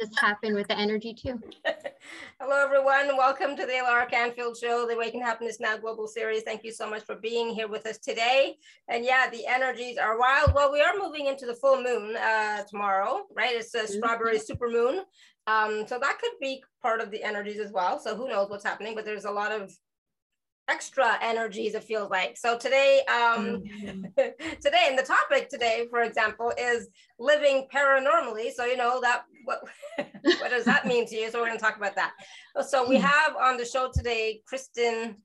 just happen with the energy too. Hello, everyone. Welcome to the Alara Canfield Show, the Awaken Happiness Now Global Series. Thank you so much for being here with us today. And yeah, the energies are wild. Well, we are moving into the full moon uh, tomorrow, right? It's a mm-hmm. strawberry super moon. Um, so that could be part of the energies as well. So who knows what's happening, but there's a lot of extra energies it feels like so today um mm-hmm. today and the topic today for example is living paranormally so you know that what what does that mean to you so we're going to talk about that so we hmm. have on the show today kristen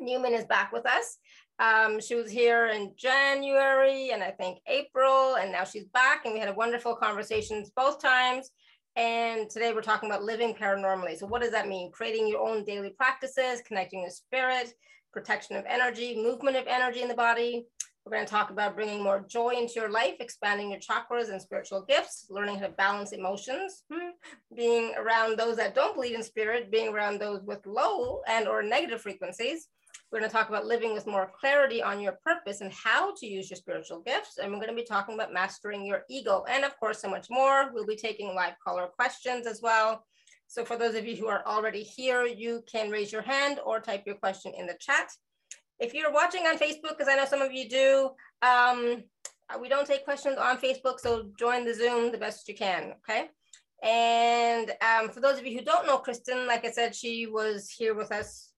Numen is back with us um, she was here in January and I think April, and now she's back. And we had a wonderful conversations both times. And today we're talking about living paranormally. So, what does that mean? Creating your own daily practices, connecting your spirit, protection of energy, movement of energy in the body. We're going to talk about bringing more joy into your life, expanding your chakras and spiritual gifts, learning how to balance emotions, hmm, being around those that don't believe in spirit, being around those with low and or negative frequencies, we're going to talk about living with more clarity on your purpose and how to use your spiritual gifts. And we're going to be talking about mastering your ego. And of course, so much more. We'll be taking live caller questions as well. So for those of you who are already here, you can raise your hand or type your question in the chat. If you're watching on Facebook, because I know some of you do, um, we don't take questions on Facebook, so join the Zoom the best you can, okay? And um, for those of you who don't know Kristen, like I said, she was here with us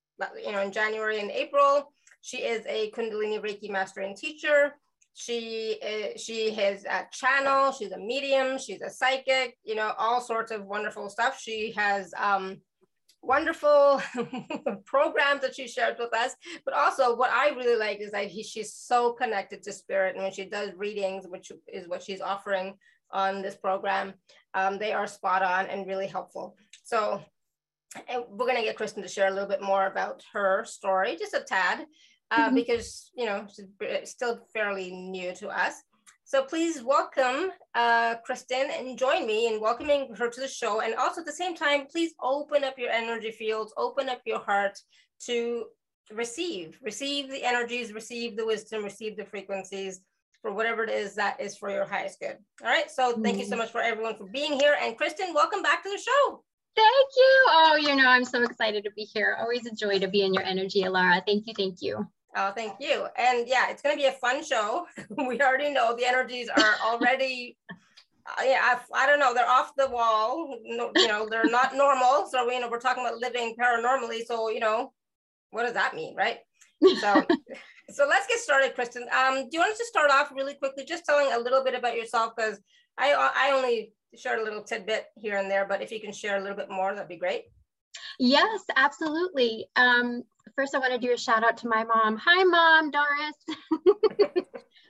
you know, in January and April. She is a Kundalini Reiki master and teacher. She is, she has a channel. She's a medium. She's a psychic. You know, all sorts of wonderful stuff. She has um, wonderful programs that she shares with us. But also, what I really like is that he, she's so connected to spirit, and when she does readings, which is what she's offering on this program, um, they are spot on and really helpful. So and we're going to get Kristen to share a little bit more about her story, just a tad, uh, mm-hmm. because you know she's still fairly new to us. So please welcome uh, Kristen and join me in welcoming her to the show. And also at the same time, please open up your energy fields, open up your heart to receive, receive the energies, receive the wisdom, receive the frequencies for whatever it is that is for your highest good. All right. So thank mm-hmm. you so mm-hmm. much for everyone for being here. And Kristen, welcome back to the show. Thank you. Oh, you know, I'm so excited to be here. Always a joy to be in your energy, Alara. Thank you. Thank you. Oh, thank you. And yeah, it's going to be a fun show. we already know the energies are already, uh, yeah, I, I, don't know, they're off the wall. No, you know, they're not normal. So, you know, we're talking about living paranormally. So, you know, what does that mean, right? So, so let's get started, Kristen. Um, do you want us to start off really quickly, just telling a little bit about yourself? Because I, I only shared a little tidbit here and there, but if you can share a little bit more, that'd be great. Yes, absolutely. Um, first, I want to do a shout out to my mom. Hi, mom, Doris.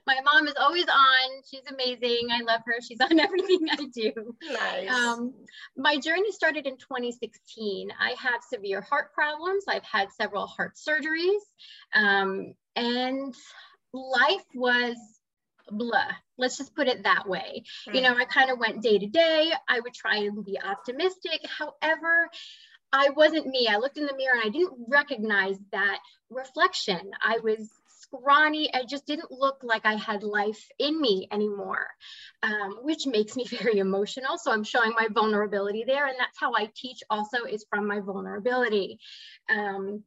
my mom is always on. She's amazing. I love her. She's on everything I do. Nice. Um, my journey started in 2016. I have severe heart problems. I've had several heart surgeries. Um, and life was blah let's just put it that way. Mm. you know i kind of went day to day i would try and be optimistic. However i wasn't me. I looked in the mirror and i didn't recognize that reflection. I was scrawny. I just didn't look like i had life in me anymore um, which makes me very emotional. So i'm showing my vulnerability there and that's how i teach also is from my vulnerability. Um,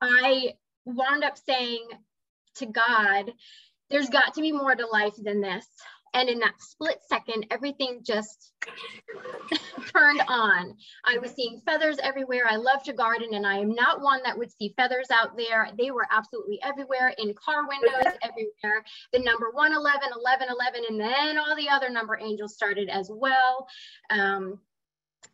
i wound up saying to God, there's got to be more to life than this. And in that split second, everything just turned on. I was seeing feathers everywhere. I love to garden, and I am not one that would see feathers out there. They were absolutely everywhere in car windows, everywhere. The number 111, 11, 11, and then all the other number angels started as well. Um,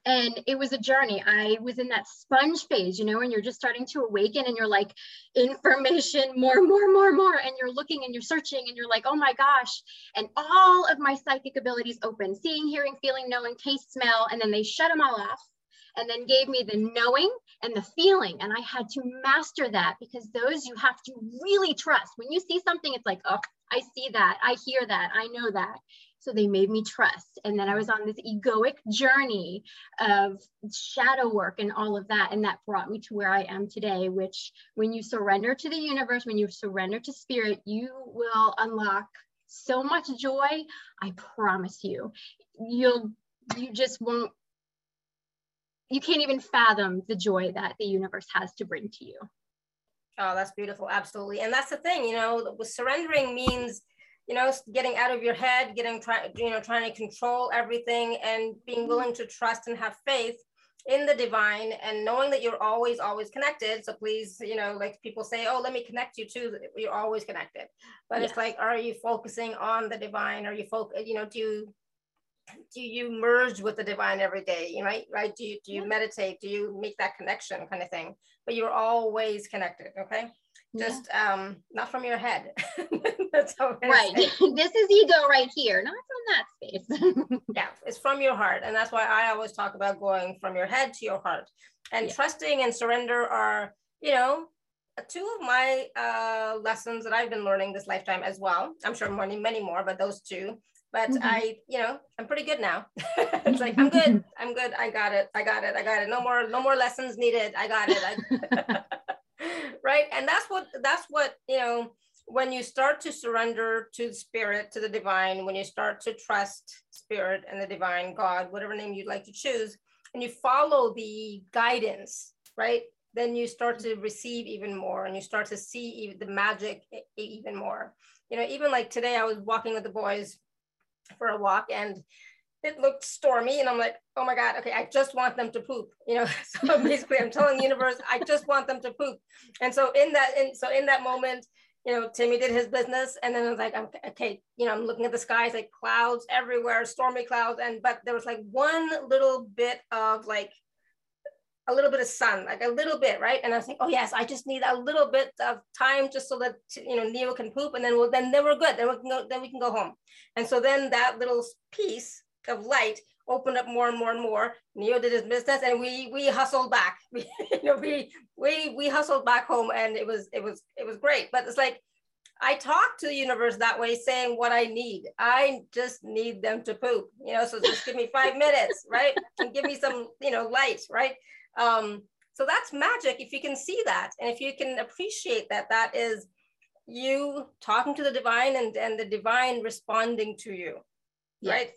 and it was a journey. I was in that sponge phase you know and you're just starting to awaken and you're like information more more more more. And you're looking and you're searching and you're like oh my gosh. And all of my psychic abilities open seeing hearing feeling knowing taste smell. And then they shut them all off and then gave me the knowing and the feeling. And i had to master that because those you have to really trust. When you see something it's like oh i see that. I hear that. I know that so they made me trust. And then I was on this egoic journey of shadow work and all of that. And that brought me to where I am today, which when you surrender to the universe, when you surrender to spirit, you will unlock so much joy. I promise you, you'll, you just won't, you can't even fathom the joy that the universe has to bring to you. Oh, that's beautiful. Absolutely. And that's the thing, you know, surrendering means, you know, getting out of your head, getting trying, you know, trying to control everything and being mm-hmm. willing to trust and have faith in the divine and knowing that you're always, always connected. So please, you know, like people say, oh, let me connect you to, you're always connected. But it's like, are you focusing on the divine? Are you focus, you know, do you do you merge with the divine every day you know, right right do you do you meditate do you make that connection kind of thing but you're always connected okay just yeah. um not from your head that's how right this is ego right here not from that space yeah it's from your heart and that's why i always talk about going from your head to your heart and yeah. trusting and surrender are you know two of my uh, lessons that I've been learning this lifetime as well. I'm sure many, many more, but those two but mm-hmm. I, you know, I'm pretty good now. it's like I'm good. I'm good. I got it. I got it. I got it. No more, no more lessons needed. I got it. I... right. And that's what that's what, you know, when you start to surrender to the spirit, to the divine, when you start to trust spirit and the divine, God, whatever name you'd like to choose, and you follow the guidance, right? Then you start to receive even more and you start to see the magic even more. You know, even like today, I was walking with the boys for a walk and it looked stormy and I'm like, oh my God, okay, I just want them to poop. You know, so basically I'm telling the universe, I just want them to poop. And so in that, in, so in that moment, you know, Timmy did his business and then I was like, okay, you know, I'm looking at the skies, like clouds everywhere, stormy clouds. And, but there was like one little bit of like a little bit of sun, like a little bit, right? And I was like, oh yes, I just need a little bit of time just so that you know Neo can poop, and then we'll then then we're good. Then we can go then we can go home. And so then that little piece of light opened up more and more and more. Neo did his business, and we we hustled back. We you know we we we hustled back home, and it was it was it was great. But it's like I talk to the universe that way, saying what I need. I just need them to poop, you know. So just give me five minutes, right? And give me some, you know, light, right? Um, so that's magic if you can see that and if you can appreciate that that is you talking to the divine and, and the divine responding to you, yes. right?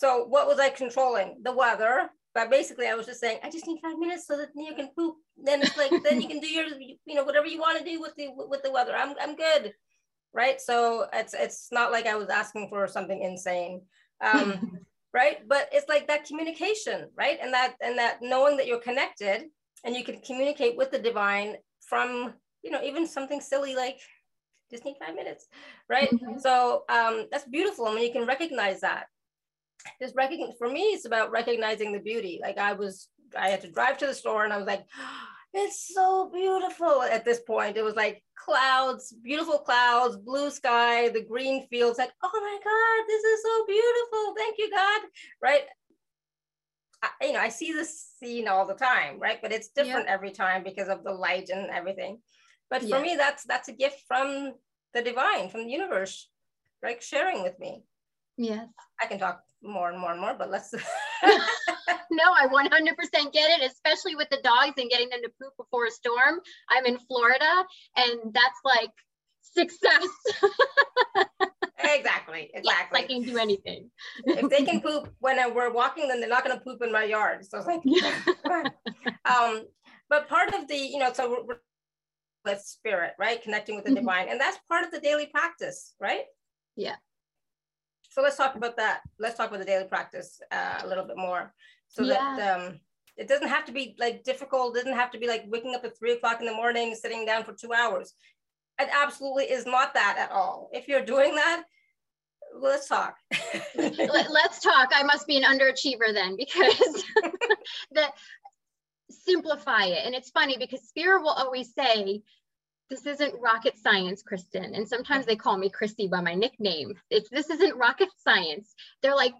So what was I controlling? The weather. But basically I was just saying, I just need five minutes so that you can poop. Then it's like, then you can do your, you know, whatever you want to do with the, with the weather. I'm, I'm good. Right. So it's, it's not like I was asking for something insane. Um, right but it's like that communication right and that and that knowing that you're connected and you can communicate with the divine from you know even something silly like just need five minutes right mm-hmm. so um that's beautiful I mean you can recognize that just recognize for me it's about recognizing the beauty like i was i had to drive to the store and i was like it's so beautiful at this point. It was like clouds, beautiful clouds, blue sky, the green fields, like, oh my God, this is so beautiful. Thank you, God. Right. I, you know, I see this scene all the time, right? But it's different yeah. every time because of the light and everything. But for yeah. me, that's that's a gift from the divine, from the universe, right? Sharing with me. Yes. I can talk more and more and more, but let's no, I 100% get it, especially with the dogs and getting them to poop before a storm. I'm in Florida and that's like success. exactly, exactly. Yes, I can do anything. if they can poop when we're walking, then they're not going to poop in my yard. So it's like, um, but part of the, you know, so we're with spirit, right? Connecting with the mm-hmm. divine. And that's part of the daily practice, right? Yeah. So let's talk about that. Let's talk about the daily practice uh, a little bit more so yeah. that um, it doesn't have to be like difficult. It doesn't have to be like waking up at three o'clock in the morning, sitting down for two hours. It absolutely is not that at all. If you're doing that, let's talk. let's talk. I must be an underachiever then because that simplify it. And it's funny because Spirit will always say, this isn't rocket science, Kristen. And sometimes they call me Christy by my nickname. It's this isn't rocket science. They're like,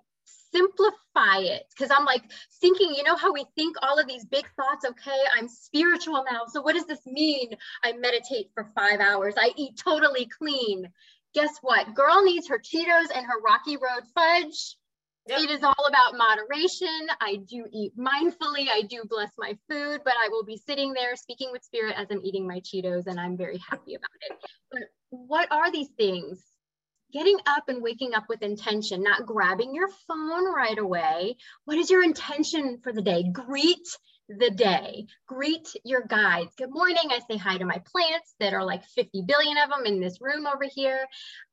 simplify it. Because i'm like thinking you know how we think all of these big thoughts okay i'm spiritual now. So what does this mean? I meditate for five hours. I eat totally clean. Guess what? Girl needs her cheetos and her rocky road fudge Yep. It is all about moderation. I do eat mindfully. I do bless my food, but I will be sitting there speaking with spirit as I'm eating my Cheetos, and I'm very happy about it. But what are these things? getting up and waking up with intention, not grabbing your phone right away. What is your intention for the day? Greet the day. Greet your guides. Good morning. I say hi to my plants that are like 50 billion of them in this room over here.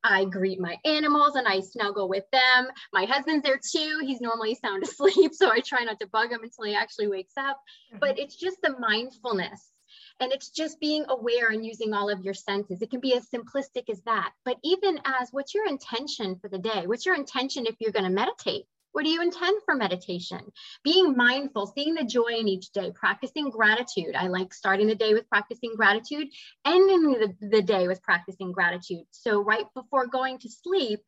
I greet my animals and I snuggle with them. My husband's there too. He's normally sound asleep, so I try not to bug him until he actually wakes up. Mm-hmm. But it's just the mindfulness and it's just being aware and using all of your senses. It can be as simplistic as that. But even as what's your intention for the day? What's your intention if you're going to meditate? What do you intend for meditation? Being mindful, seeing the joy in each day, practicing gratitude. I like starting the day with practicing gratitude, ending the, the day with practicing gratitude. So, right before going to sleep,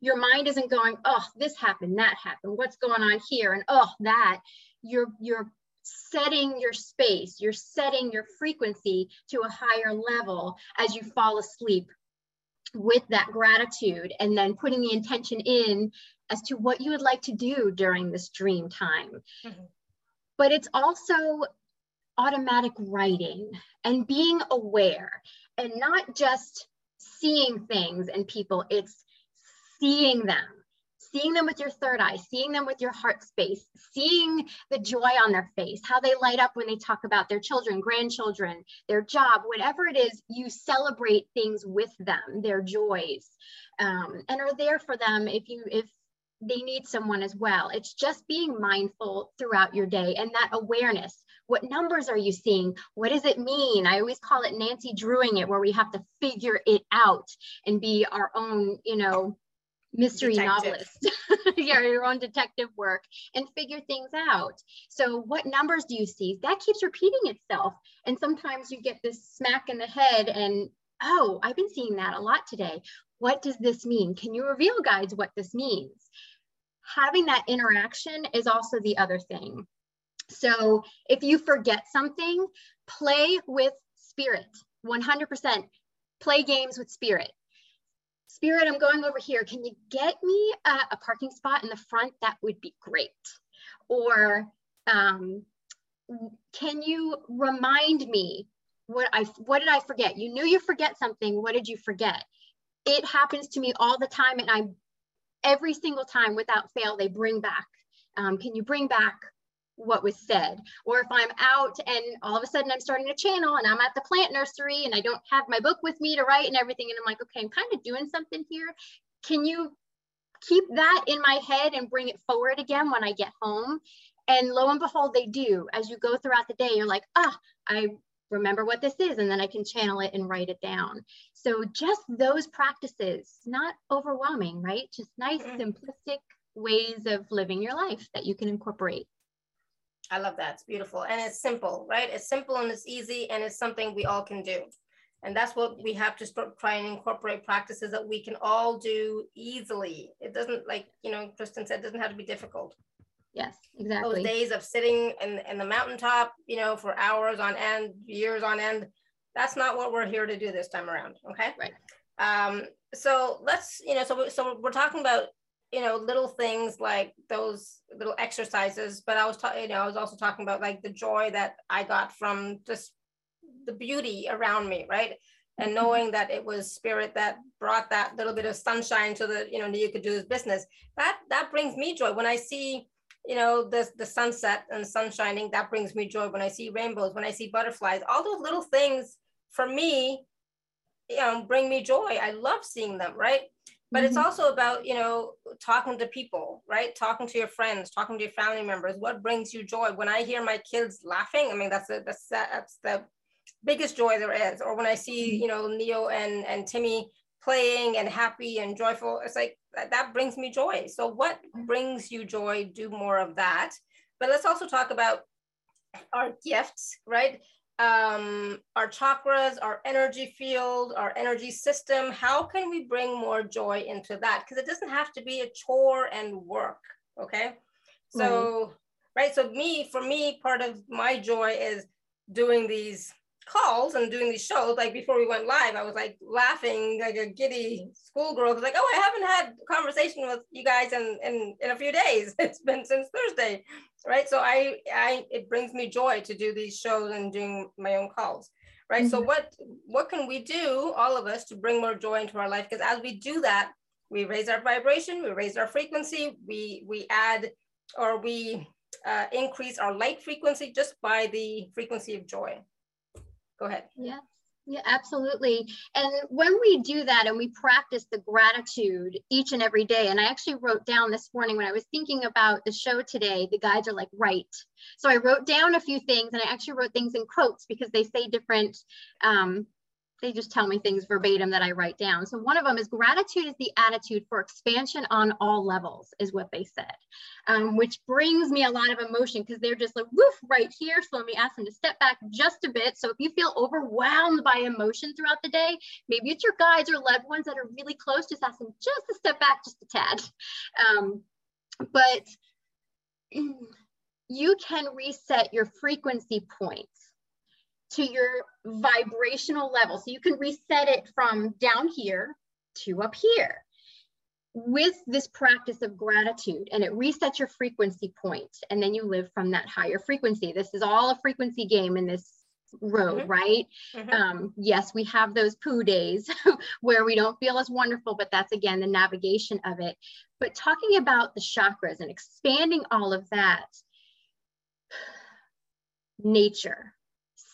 your mind isn't going, oh, this happened, that happened, what's going on here, and oh, that. You're, you're setting your space, you're setting your frequency to a higher level as you fall asleep with that gratitude and then putting the intention in as to what you would like to do during this dream time. Mm-hmm. But it's also automatic writing and being aware and not just seeing things and people, it's seeing them seeing them with your third eye, seeing them with your heart space, seeing the joy on their face, how they light up when they talk about their children, grandchildren, their job, whatever it is, you celebrate things with them, their joys, um, and are there for them if you if they need someone as well. It's just being mindful throughout your day and that awareness. What numbers are you seeing? What does it mean? I always call it Nancy Drewing it, where we have to figure it out and be our own, you know, mystery detective. novelist, yeah, your own detective work and figure things out. So, what numbers do you see? That keeps repeating itself. And sometimes you get this smack in the head, and oh, I've been seeing that a lot today. What does this mean? Can you reveal, guides, what this means? Having that interaction is also the other thing. So, if you forget something, play with spirit 100%. Play games with spirit Spirit, I'm going over here. Can you get me a, a parking spot in the front? That would be great. Or um, can you remind me what I what did I forget? You knew you forget something. What did you forget? It happens to me all the time, and I every single time without fail they bring back. Um, can you bring back what was said. Or if I'm out and all of a sudden I'm starting a channel and I'm at the plant nursery and I don't have my book with me to write and everything, and I'm like, okay, I'm kind of doing something here. Can you keep that in my head and bring it forward again when I get home? And lo and behold, they do. As you go throughout the day, you're like, ah, I remember what this is, and then I can channel it and write it down. So just those practices, not overwhelming, right? Just nice, mm-hmm. simplistic ways of living your life that you can incorporate. I love that. It's beautiful. And it's simple, right? It's simple and it's easy and it's something we all can do. And that's what we have to start try and incorporate practices that we can all do easily. It doesn't like, you know, Kristen said, it doesn't have to be difficult. Yes, exactly. Those days of sitting in, in the mountaintop, you know, for hours on end, years on end, that's not what we're here to do this time around. Okay. Right. Um, so let's, you know, so, so we're talking about you know little things like those little exercises but i was talking you know i was also talking about like the joy that i got from just the beauty around me right? And mm-hmm. knowing that it was spirit that brought that little bit of sunshine so that you know you could do this business. That that brings me joy. When i see you know the the sunset and sun shining that brings me joy. When i see rainbows when i see butterflies all those little things for me you know bring me joy. I love seeing them right but mm-hmm. it's also about you know talking to people right? Talking to your friends talking to your family members. What brings you joy? When i hear my kids laughing i mean that's a, that's that's the biggest joy there is. Or when i see mm-hmm. you know neo and and timmy playing and happy and joyful it's like that, that brings me joy. So what mm-hmm. brings you joy? Do more of that. But let's also talk about our gifts right um, our chakras, our energy field, our energy system. How can we bring more joy into that? Because it doesn't have to be a chore and work. Okay. So, right. right. So, me, for me, part of my joy is doing these calls and doing these shows. Like before we went live, I was like laughing like a giddy schoolgirl. I was like, oh, I haven't had conversation with you guys in, in, in a few days. It's been since Thursday, right? So I, I, it brings me joy to do these shows and doing my own calls, right? Mm-hmm. So what, what can we do, all of us, to bring more joy into our life? Because as we do that, we raise our vibration, we raise our frequency, we, we add or we uh, increase our light frequency just by the frequency of joy. Go ahead. Yeah. Yeah, absolutely. And when we do that and we practice the gratitude each and every day, and I actually wrote down this morning when I was thinking about the show today, the guides are like, right. So I wrote down a few things and I actually wrote things in quotes because they say different um, they just tell me things verbatim that I write down. So one of them is gratitude is the attitude for expansion on all levels, is what they said, um, which brings me a lot of emotion because they're just like woof right here. So let me ask them to step back just a bit. So if you feel overwhelmed by emotion throughout the day, maybe it's your guides or loved ones that are really close, just ask them just to step back just a tad. Um, but you can reset your frequency points to your vibrational level. So you can reset it from down here to up here with this practice of gratitude and it resets your frequency point and then you live from that higher frequency. This is all a frequency game in this road, mm-hmm. right? Mm-hmm. Um, yes, we have those poo days where we don't feel as wonderful, but that's again the navigation of it. But talking about the chakras and expanding all of that, nature,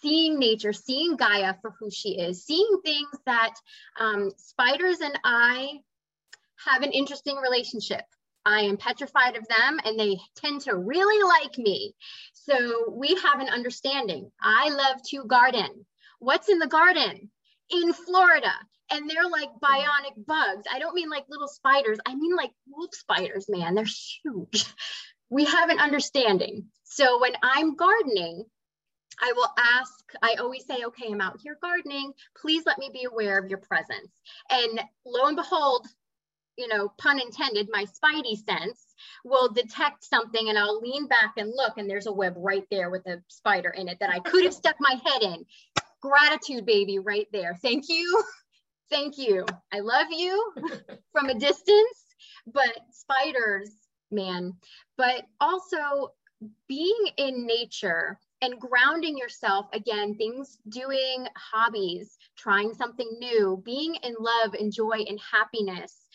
seeing nature, seeing Gaia for who she is, seeing things that um, spiders and I have an interesting relationship. I am petrified of them and they tend to really like me. So we have an understanding. I love to garden. What's in the garden? In Florida. And they're like bionic bugs. I don't mean like little spiders. I mean like wolf spiders, man. They're huge. We have an understanding. So when I'm gardening, I will ask, I always say, okay, I'm out here gardening. Please let me be aware of your presence. And lo and behold, you know, pun intended, my spidey sense will detect something and I'll lean back and look, and there's a web right there with a spider in it that I could have stuck my head in. Gratitude, baby, right there. Thank you. Thank you. I love you from a distance, but spiders, man. But also being in nature and grounding yourself again things doing hobbies trying something new being in love and joy and happiness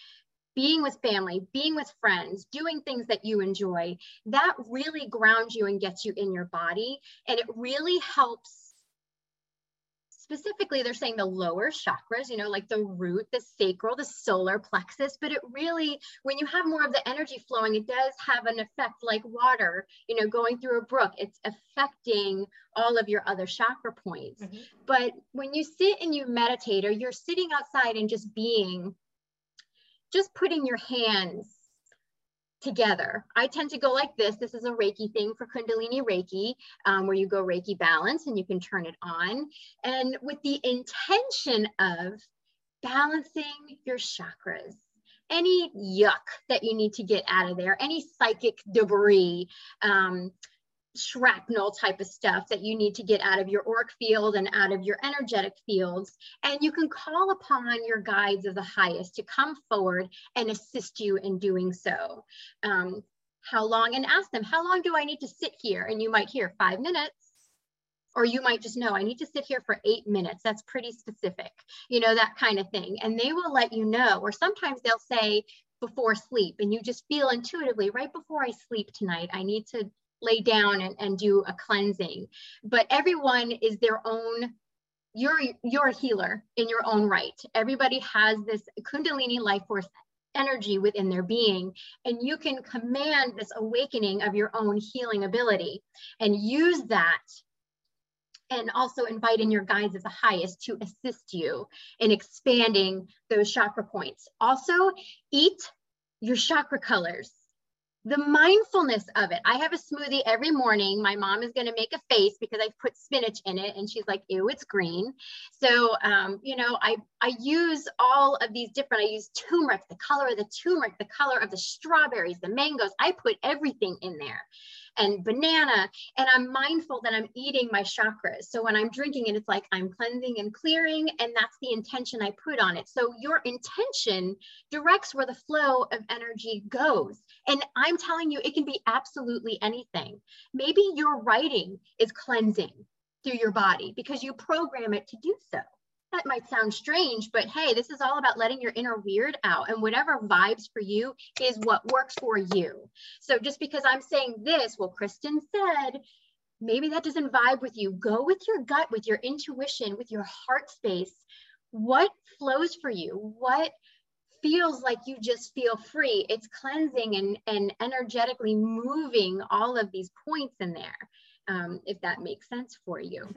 being with family being with friends doing things that you enjoy that really grounds you and gets you in your body. And it really helps specifically they're saying the lower chakras you know like the root the sacral the solar plexus but it really when you have more of the energy flowing it does have an effect like water you know going through a brook it's affecting all of your other chakra points mm-hmm. but when you sit and you meditate or you're sitting outside and just being just putting your hands together. I tend to go like this. This is a Reiki thing for Kundalini Reiki, um, where you go Reiki balance and you can turn it on. And with the intention of balancing your chakras, any yuck that you need to get out of there, any psychic debris, um, shrapnel type of stuff that you need to get out of your auric field and out of your energetic fields. And you can call upon your guides of the highest to come forward and assist you in doing so. Um, how long? And ask them, how long do I need to sit here? And you might hear five minutes. Or you might just know, I need to sit here for eight minutes. That's pretty specific, you know, that kind of thing. And they will let you know. Or sometimes they'll say, before sleep and you just feel intuitively right before I sleep tonight, I need to lay down and, and do a cleansing. But everyone is their own you're you're a healer in your own right. Everybody has this kundalini life force energy within their being and you can command this awakening of your own healing ability and use that and also invite in your guides of the highest to assist you in expanding those chakra points. Also, eat your chakra colors the mindfulness of it. I have a smoothie every morning. My mom is going to make a face because I put spinach in it, and she's like, "Ew, it's green." So, um, you know, I I use all of these different. I use turmeric, the color of the turmeric, the color of the strawberries, the mangoes. I put everything in there, and banana. And I'm mindful that I'm eating my chakras. So when I'm drinking it, it's like I'm cleansing and clearing, and that's the intention I put on it. So your intention directs where the flow of energy goes. And I'm telling you, it can be absolutely anything. Maybe your writing is cleansing through your body because you program it to do so. That might sound strange, but hey, this is all about letting your inner weird out and whatever vibes for you is what works for you. So just because I'm saying this, well, Kristen said, maybe that doesn't vibe with you. Go with your gut, with your intuition, with your heart space. What flows for you? What feels like you just feel free? It's cleansing and, and energetically moving all of these points in there, um, if that makes sense for you.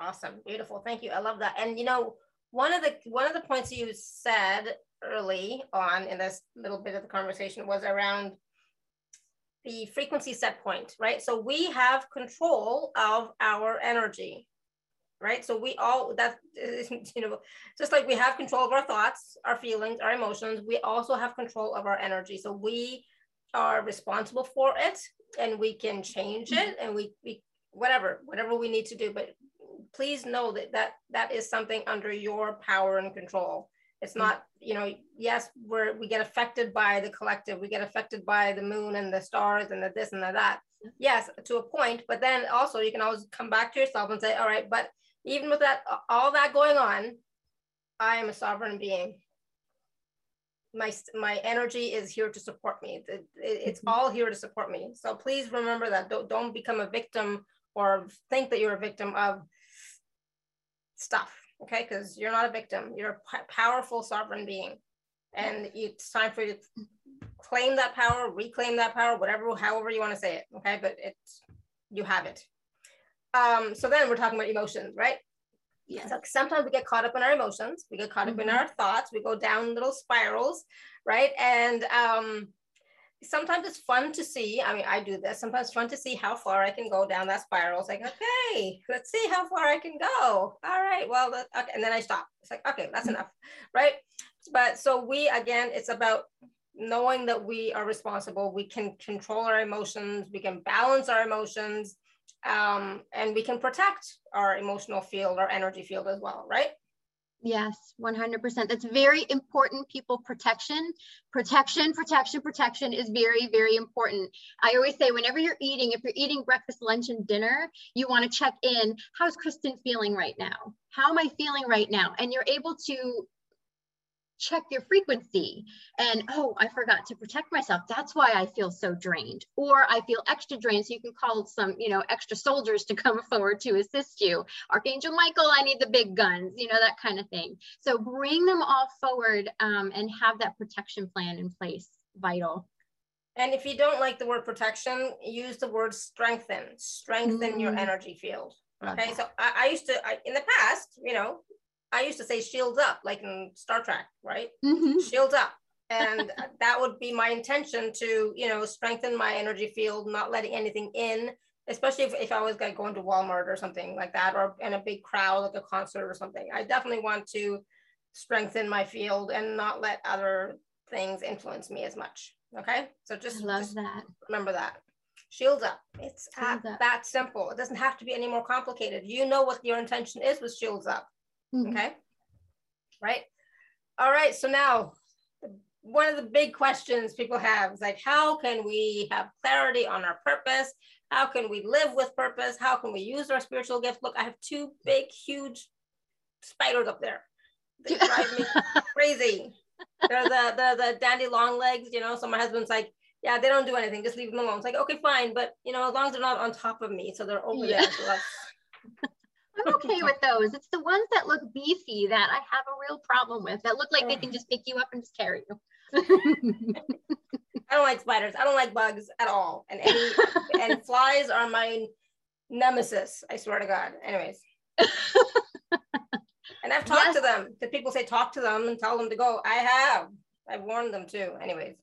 Awesome. Beautiful. Thank you. I love that. And you know, one of the one of the points you said early on in this little bit of the conversation was around the frequency set point, right? So we have control of our energy, right? So we all that you know, just like we have control of our thoughts, our feelings, our emotions, we also have control of our energy. So we are responsible for it and we can change it and we, we whatever whatever we need to do but please know that that that is something under your power and control. It's not you know yes we're we get affected by the collective we get affected by the moon and the stars and the this and the that. Yes to a point but then also you can always come back to yourself and say all right but even with that all that going on i am a sovereign being. My my energy is here to support me. It, it's mm-hmm. all here to support me. So please remember that. Don't, don't become a victim or think that you're a victim of stuff, okay? Because you're not a victim, you're a powerful sovereign being. And it's time for you to claim that power, reclaim that power, whatever, however you want to say it, okay? But it's, you have it. Um, so then we're talking about emotions, right? Yeah. So sometimes we get caught up in our emotions, we get caught up mm-hmm. in our thoughts, we go down little spirals, right? And um, sometimes it's fun to see. I mean, I do this. Sometimes it's fun to see how far I can go down that spiral. It's like, okay, let's see how far I can go. All right, well, okay. and then I stop. It's like, okay, that's enough, right? But so we again, it's about knowing that we are responsible. We can control our emotions. We can balance our emotions, um, and we can protect our emotional field, our energy field as well, right? Yes, 100%. That's very important, people. Protection, protection, protection, protection is very, very important. I always say, whenever you're eating, if you're eating breakfast, lunch, and dinner, you want to check in. How's Kristen feeling right now? How am I feeling right now? And you're able to check your frequency and oh i forgot to protect myself. That's why i feel so drained. Or i feel extra drained so you can call some you know extra soldiers to come forward to assist you. Archangel michael i need the big guns you know that kind of thing. So bring them all forward um, and have that protection plan in place vital. And if you don't like the word protection use the word strengthen. Strengthen mm. your energy field. Okay so I, I used to I, in the past you know I used to say shields up, like in Star Trek, right? Mm-hmm. Shields up. And that would be my intention to, you know, strengthen my energy field, not letting anything in, especially if, if I was like going to Walmart or something like that, or in a big crowd, like a concert or something. I definitely want to strengthen my field and not let other things influence me as much. Okay. So just, I love just that. remember that. Shields up. It's shields up. that simple. It doesn't have to be any more complicated. You know what your intention is with shields up. Mm-hmm. Okay. Right. All right. So now one of the big questions people have is like, how can we have clarity on our purpose? How can we live with purpose? How can we use our spiritual gifts? Look, I have two big, huge spiders up there. They drive me crazy. They're the, the the dandy long legs, you know. So my husband's like, yeah, they don't do anything. Just leave them alone. It's like, okay, fine, but you know, as long as they're not on top of me, so they're over yeah. there. So I'm okay with those. It's the ones that look beefy that I have a real problem with, that look like they can just pick you up and just carry you. I don't like spiders. I don't like bugs at all. And any and flies are my nemesis. I swear to God. Anyways. and I've talked yes. to them. The people say talk to them and tell them to go. I have. I've warned them too. Anyways.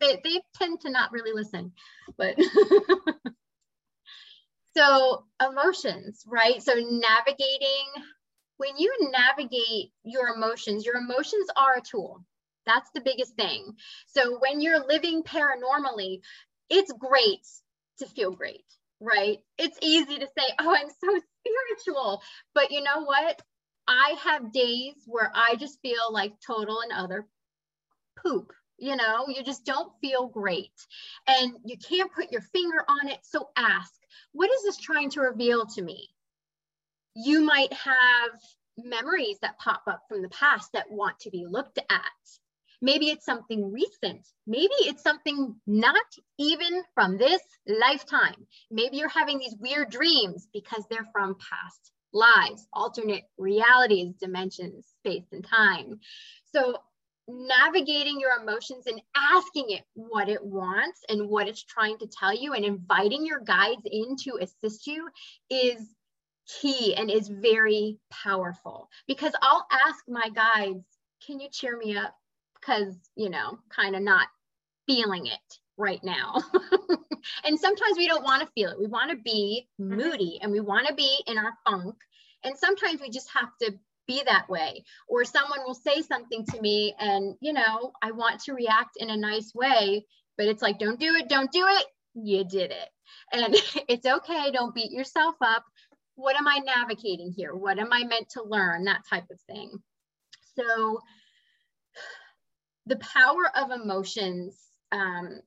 they, they tend to not really listen, but so emotions, right? So navigating, when you navigate your emotions, your emotions are a tool. That's the biggest thing. So when you're living paranormally, it's great to feel great, right? It's easy to say, oh, I'm so spiritual. But you know what? I have days where I just feel like total and other poop. You know, you just don't feel great and you can't put your finger on it. So ask, what is this trying to reveal to me? you might have memories that pop up from the past that want to be looked at. Maybe it's something recent. Maybe it's something not even from this lifetime. Maybe you're having these weird dreams because they're from past lives, alternate realities, dimensions, space, and time. So, navigating your emotions and asking it what it wants and what it's trying to tell you, and inviting your guides in to assist you is key and is very powerful because I'll ask my guides, Can you cheer me up? Because, you know, kind of not feeling it right now. and sometimes we don't want to feel it. We want to be mm-hmm. moody and we want to be in our funk. And sometimes we just have to be that way. Or someone will say something to me and, you know, I want to react in a nice way, but it's like, don't do it, don't do it. You did it. And it's okay. Don't beat yourself up. What am I navigating here? What am I meant to learn? That type of thing. So, the power of emotions um,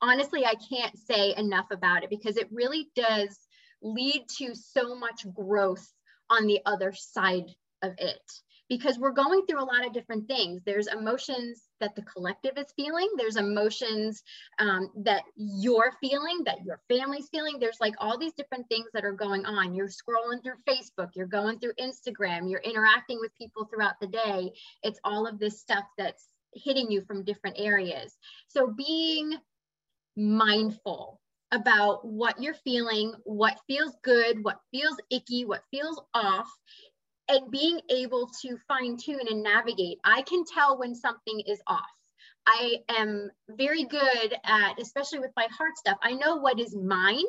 honestly, I can't say enough about it because it really does lead to so much growth on the other side of it. Because we're going through a lot of different things. There's emotions that the collective is feeling, there's emotions um, that you're feeling, that your family's feeling. There's like all these different things that are going on. You're scrolling through Facebook, you're going through Instagram, you're interacting with people throughout the day. It's all of this stuff that's hitting you from different areas. So being mindful about what you're feeling, what feels good, what feels icky, what feels off, and being able to fine tune and navigate. I can tell when something is off. I am very good at, especially with my heart stuff, I know what is mine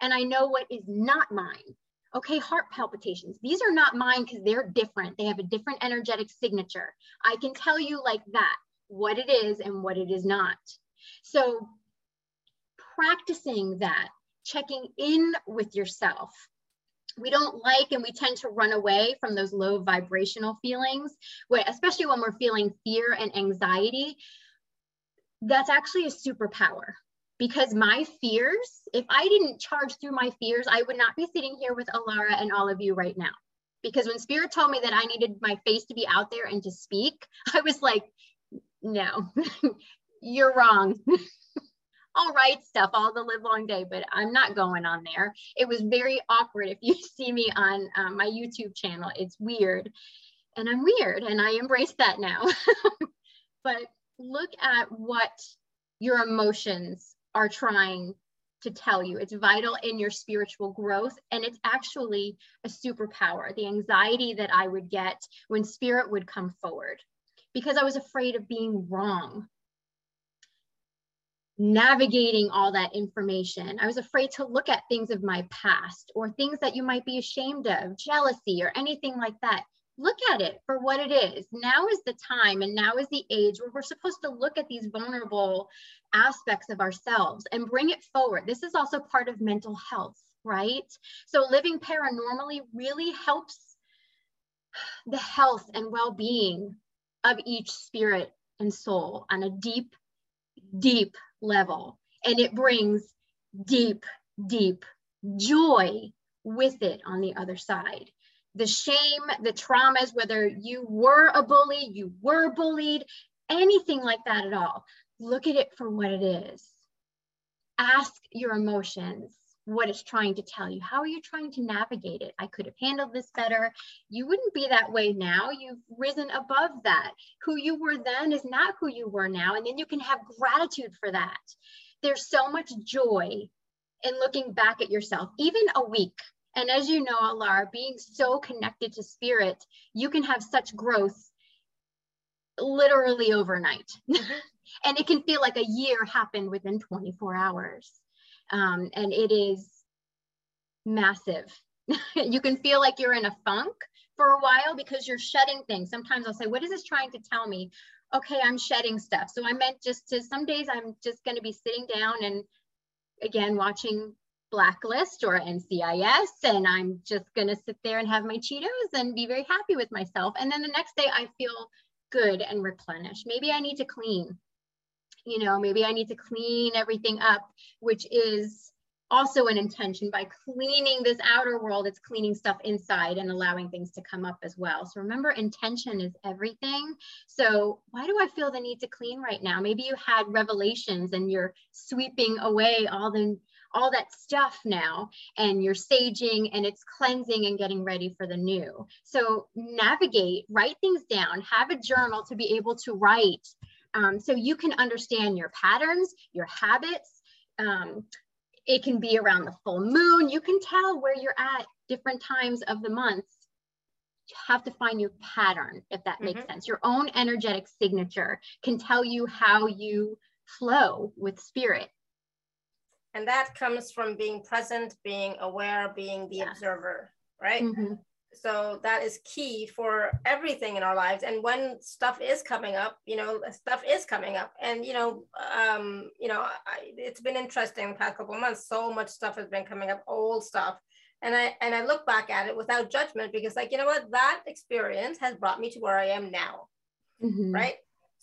and I know what is not mine. Okay, heart palpitations. These are not mine because they're different. They have a different energetic signature. I can tell you like that what it is and what it is not. So practicing that, checking in with yourself. We don't like and we tend to run away from those low vibrational feelings, especially when we're feeling fear and anxiety. That's actually a superpower because my fears, if I didn't charge through my fears, I would not be sitting here with Alara and all of you right now. Because when Spirit told me that I needed my face to be out there and to speak, I was like, no, you're wrong. I'll write stuff all the live long day, but I'm not going on there. It was very awkward. If you see me on um, my YouTube channel, it's weird. And I'm weird and I embrace that now. but look at what your emotions are trying to tell you. It's vital in your spiritual growth. And it's actually a superpower. The anxiety that I would get when spirit would come forward because I was afraid of being wrong navigating all that information. I was afraid to look at things of my past or things that you might be ashamed of, jealousy or anything like that. Look at it for what it is. Now is the time and now is the age where we're supposed to look at these vulnerable aspects of ourselves and bring it forward. This is also part of mental health, right? So living paranormally really helps the health and well-being of each spirit and soul on a deep, deep level. And it brings deep, deep joy with it on the other side. The shame, the traumas, whether you were a bully, you were bullied, anything like that at all, look at it for what it is. Ask your emotions what it's trying to tell you. How are you trying to navigate it? I could have handled this better. You wouldn't be that way now. You've risen above that. Who you were then is not who you were now. And then you can have gratitude for that. There's so much joy in looking back at yourself, even a week. And as you know, Alara, being so connected to spirit, you can have such growth literally overnight. Mm-hmm. and it can feel like a year happened within 24 hours um, and it is massive. you can feel like you're in a funk for a while because you're shedding things. Sometimes I'll say, What is this trying to tell me? Okay, I'm shedding stuff. So I meant just to, some days I'm just going to be sitting down and again watching Blacklist or NCIS, and I'm just going to sit there and have my Cheetos and be very happy with myself. And then the next day I feel good and replenished. Maybe I need to clean you know, maybe I need to clean everything up, which is also an intention. By cleaning this outer world it's cleaning stuff inside and allowing things to come up as well. So remember intention is everything. So why do i feel the need to clean right now? Maybe you had revelations and you're sweeping away all the all that stuff now and you're saging and it's cleansing and getting ready for the new. So navigate write things down have a journal to be able to write um, so you can understand your patterns your habits um, it can be around the full moon. You can tell where you're at different times of the month. You have to find your pattern, if that makes mm-hmm. sense. Your own energetic signature can tell you how you flow with spirit. And that comes from being present, being aware, being the yeah. observer, right? Mm-hmm so that is key for everything in our lives. And when stuff is coming up you know stuff is coming up. And you know um you know I, it's been interesting the past couple months. So much stuff has been coming up old stuff. And i and i look back at it without judgment because like you know what? That experience has brought me to where i am now. Mm-hmm. right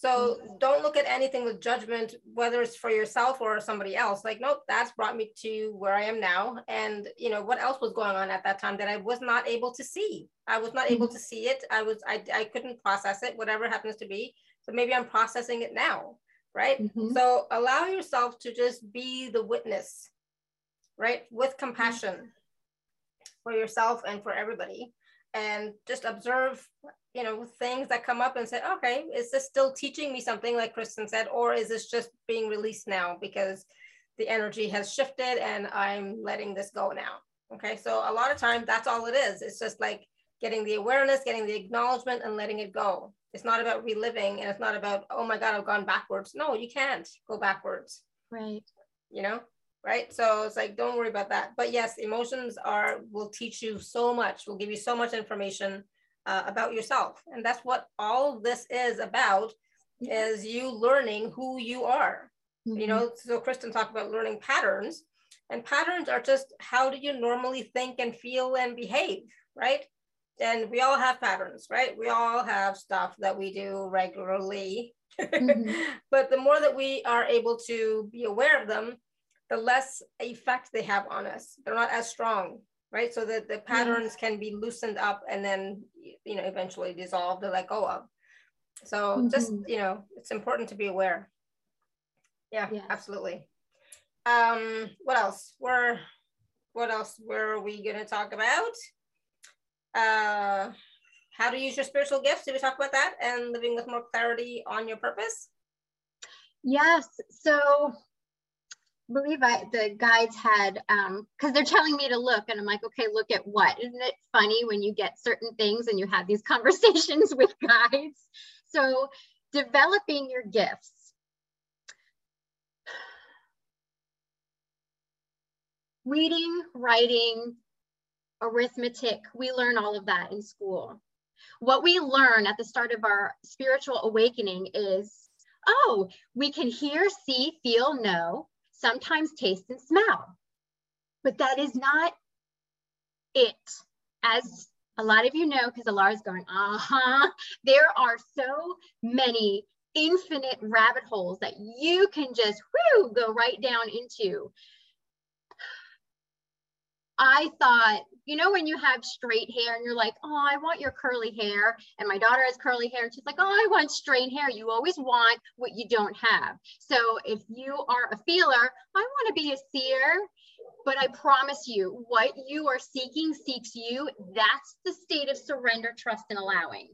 so don't look at anything with judgment, whether it's for yourself or somebody else. Like, nope, that's brought me to where I am now. And you know, what else was going on at that time that I was not able to see? I was not able mm-hmm. to see it. I was, I, I couldn't process it, whatever happens to be. So maybe I'm processing it now, right? Mm-hmm. So allow yourself to just be the witness, right? With compassion mm-hmm. for yourself and for everybody and just observe you know things that come up and say okay is this still teaching me something like kristen said or is this just being released now because the energy has shifted and i'm letting this go now? Okay so a lot of times that's all it is. It's just like getting the awareness getting the acknowledgement and letting it go. It's not about reliving and it's not about oh my god i've gone backwards. No you can't go backwards. Right. You know? Right? So it's like don't worry about that. But yes emotions are will teach you so much will give you so much information uh, about yourself. And that's what all this is about is you learning who you are. Mm-hmm. you know so kristen talked about learning patterns and patterns are just how do you normally think and feel and behave right? And we all have patterns right? We all have stuff that we do regularly. Mm-hmm. but the more that we are able to be aware of them the less effect they have on us. They're not as strong right? So that the patterns can be loosened up and then, you know, eventually dissolved or let go of. So mm-hmm. just, you know, it's important to be aware. Yeah, yeah. absolutely. Um, what else? Where, what else were we going to talk about? Uh, how to use your spiritual gifts. Did we talk about that? And living with more clarity on your purpose? Yes. So believe I the guides had um because they're telling me to look and I'm like, okay, look at what? Isn't it funny when you get certain things and you have these conversations with guides? So developing your gifts. Reading, writing, arithmetic, we learn all of that in school. What we learn at the start of our spiritual awakening is oh, we can hear, see, feel, know, sometimes taste and smell. But that is not it. As a lot of you know, because Alara's going, uh huh, there are so many infinite rabbit holes that you can just whoo, go right down into. I thought, you know, when you have straight hair and you're like, oh, I want your curly hair. And my daughter has curly hair and she's like, oh, I want straight hair. You always want what you don't have. So if you are a feeler, I want to be a seer. But I promise you, what you are seeking seeks you. That's the state of surrender, trust, and allowing.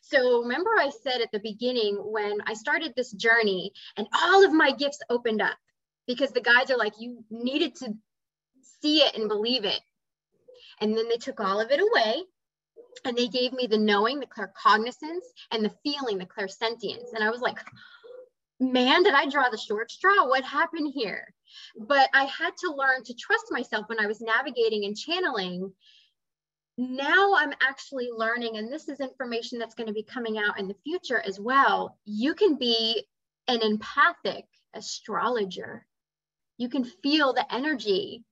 So remember, I said at the beginning when I started this journey and all of my gifts opened up because the guides are like, you needed to see it and believe it. And then they took all of it away and they gave me the knowing, the claircognizance, and the feeling, the clairsentience. And I was like, man, did I draw the short straw? What happened here? But I had to learn to trust myself when I was navigating and channeling. Now I'm actually learning, and this is information that's going to be coming out in the future as well. You can be an empathic astrologer. You can feel the energy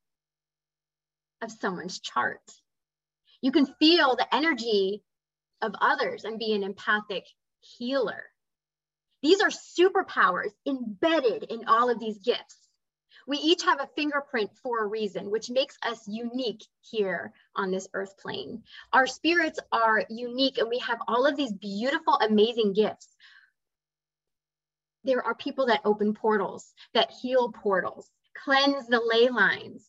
of someone's chart. You can feel the energy of others and be an empathic healer. These are superpowers embedded in all of these gifts. We each have a fingerprint for a reason, which makes us unique here on this earth plane. Our spirits are unique and we have all of these beautiful, amazing gifts. There are people that open portals, that heal portals, cleanse the ley lines.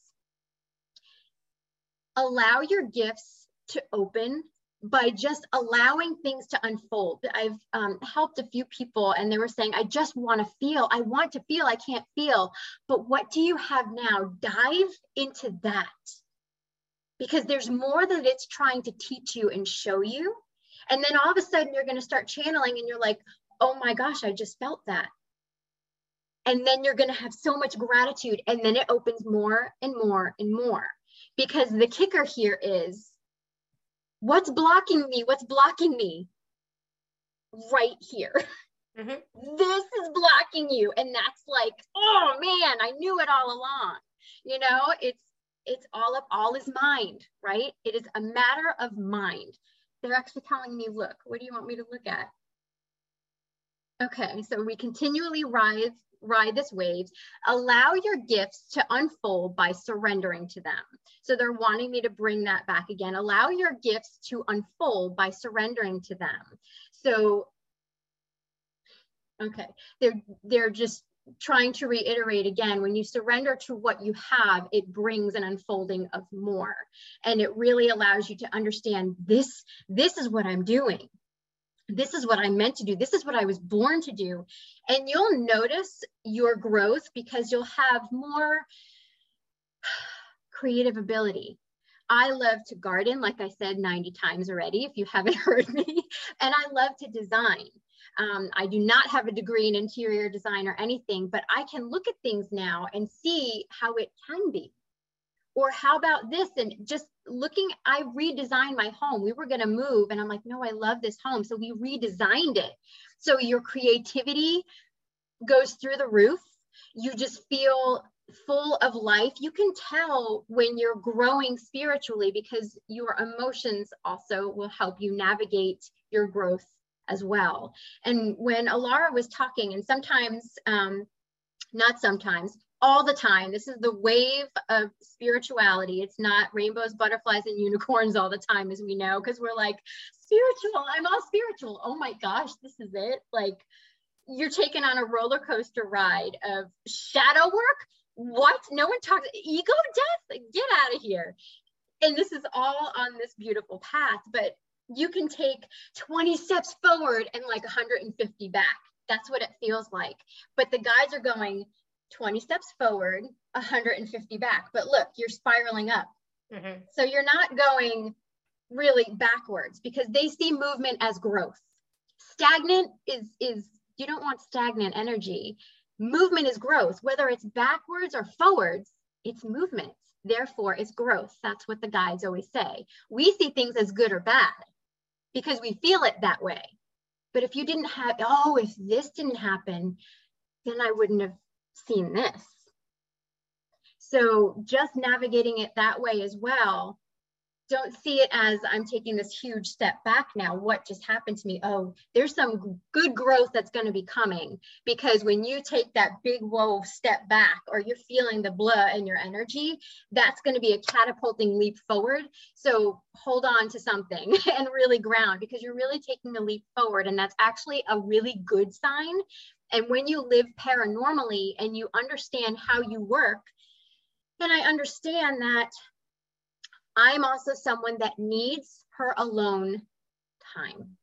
Allow your gifts to open by just allowing things to unfold. I've um, helped a few people and they were saying, I just want to feel, I want to feel, I can't feel. But what do you have now? Dive into that because there's more that it's trying to teach you and show you. And then all of a sudden you're going to start channeling and you're like, oh my gosh, I just felt that. And then you're going to have so much gratitude. And then it opens more and more and more. Because the kicker here is what's blocking me? What's blocking me? Right here. Mm-hmm. This is blocking you. And that's like, oh man, I knew it all along. You know, it's it's all of all is mind, right? It is a matter of mind. They're actually telling me, look, what do you want me to look at? Okay, so we continually rise ride this wave, allow your gifts to unfold by surrendering to them. So they're wanting me to bring that back again. Allow your gifts to unfold by surrendering to them. So, okay, they're, they're just trying to reiterate again when you surrender to what you have it brings an unfolding of more and it really allows you to understand this this is what i'm doing this is what I'm meant to do. This is what I was born to do. And you'll notice your growth because you'll have more creative ability. I love to garden, like I said 90 times already, if you haven't heard me, and I love to design. Um, I do not have a degree in interior design or anything, but I can look at things now and see how it can be or how about this? And just looking i redesigned my home. We were going to move and i'm like no i love this home. So we redesigned it. So your creativity goes through the roof. You just feel full of life. You can tell when you're growing spiritually because your emotions also will help you navigate your growth as well. And when alara was talking and sometimes um, not sometimes all the time. This is the wave of spirituality. It's not rainbows, butterflies, and unicorns all the time, as we know, because we're like, spiritual, I'm all spiritual. Oh my gosh, this is it. Like, you're taken on a roller coaster ride of shadow work. What? No one talks ego death? Get out of here. And this is all on this beautiful path, but you can take 20 steps forward and like 150 back. That's what it feels like. But the guides are going 20 steps forward, 150 back. But look, you're spiraling up. Mm-hmm. So you're not going really backwards because they see movement as growth. Stagnant is is you don't want stagnant energy. Movement is growth, whether it's backwards or forwards, it's movement. Therefore, it's growth. That's what the guides always say. We see things as good or bad because we feel it that way. But if you didn't have, oh, if this didn't happen, then I wouldn't have seen this. So just navigating it that way as well, don't see it as I'm taking this huge step back now. What just happened to me? Oh, there's some good growth that's going to be coming because when you take that big whoa step back or you're feeling the blah in your energy, that's going to be a catapulting leap forward. So hold on to something and really ground because you're really taking a leap forward. And that's actually a really good sign and when you live paranormally and you understand how you work, then I understand that I'm also someone that needs her alone time.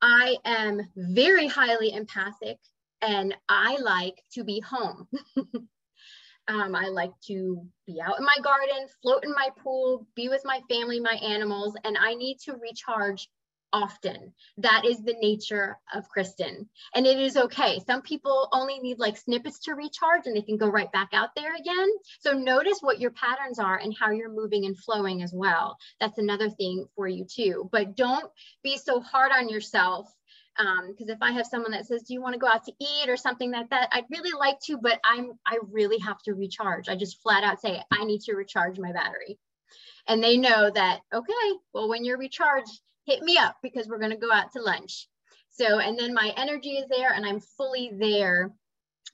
I am very highly empathic and I like to be home. um, I like to be out in my garden, float in my pool, be with my family, my animals, and I need to recharge often. That is the nature of Kristen. And it is okay. Some people only need like snippets to recharge and they can go right back out there again. So notice what your patterns are and how you're moving and flowing as well. That's another thing for you too. But don't be so hard on yourself because um, if I have someone that says, "Do you want to go out to eat or something like that?" I'd really like to, but I'm I really have to recharge. I just flat out say, "I need to recharge my battery," and they know that. Okay, well, when you're recharged, hit me up because we're going to go out to lunch. So, and then my energy is there and I'm fully there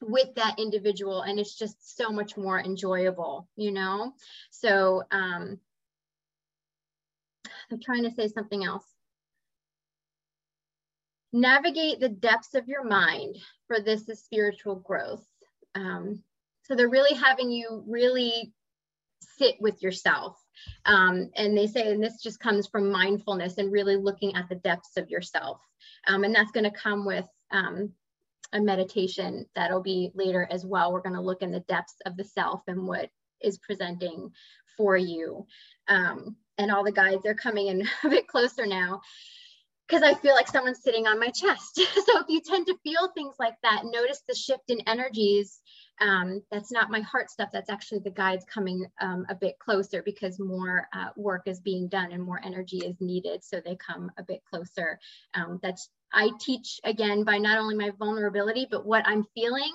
with that individual and it's just so much more enjoyable you know? So um i'm trying to say something else. Navigate the depths of your mind for this is spiritual growth. Um, so they're really having you really sit with yourself um, and they say and this just comes from mindfulness and really looking at the depths of yourself um, and that's going to come with um, a meditation that'll be later as well. We're going to look in the depths of the self and what is presenting for you. Um, and all the guides, they're coming in a bit closer now because I feel like someone's sitting on my chest. so if you tend to feel things like that, notice the shift in energies. Um, that's not my heart stuff. That's actually the guides coming um, a bit closer because more uh, work is being done and more energy is needed. So they come a bit closer. Um, that's I teach again by not only my vulnerability, but what I'm feeling,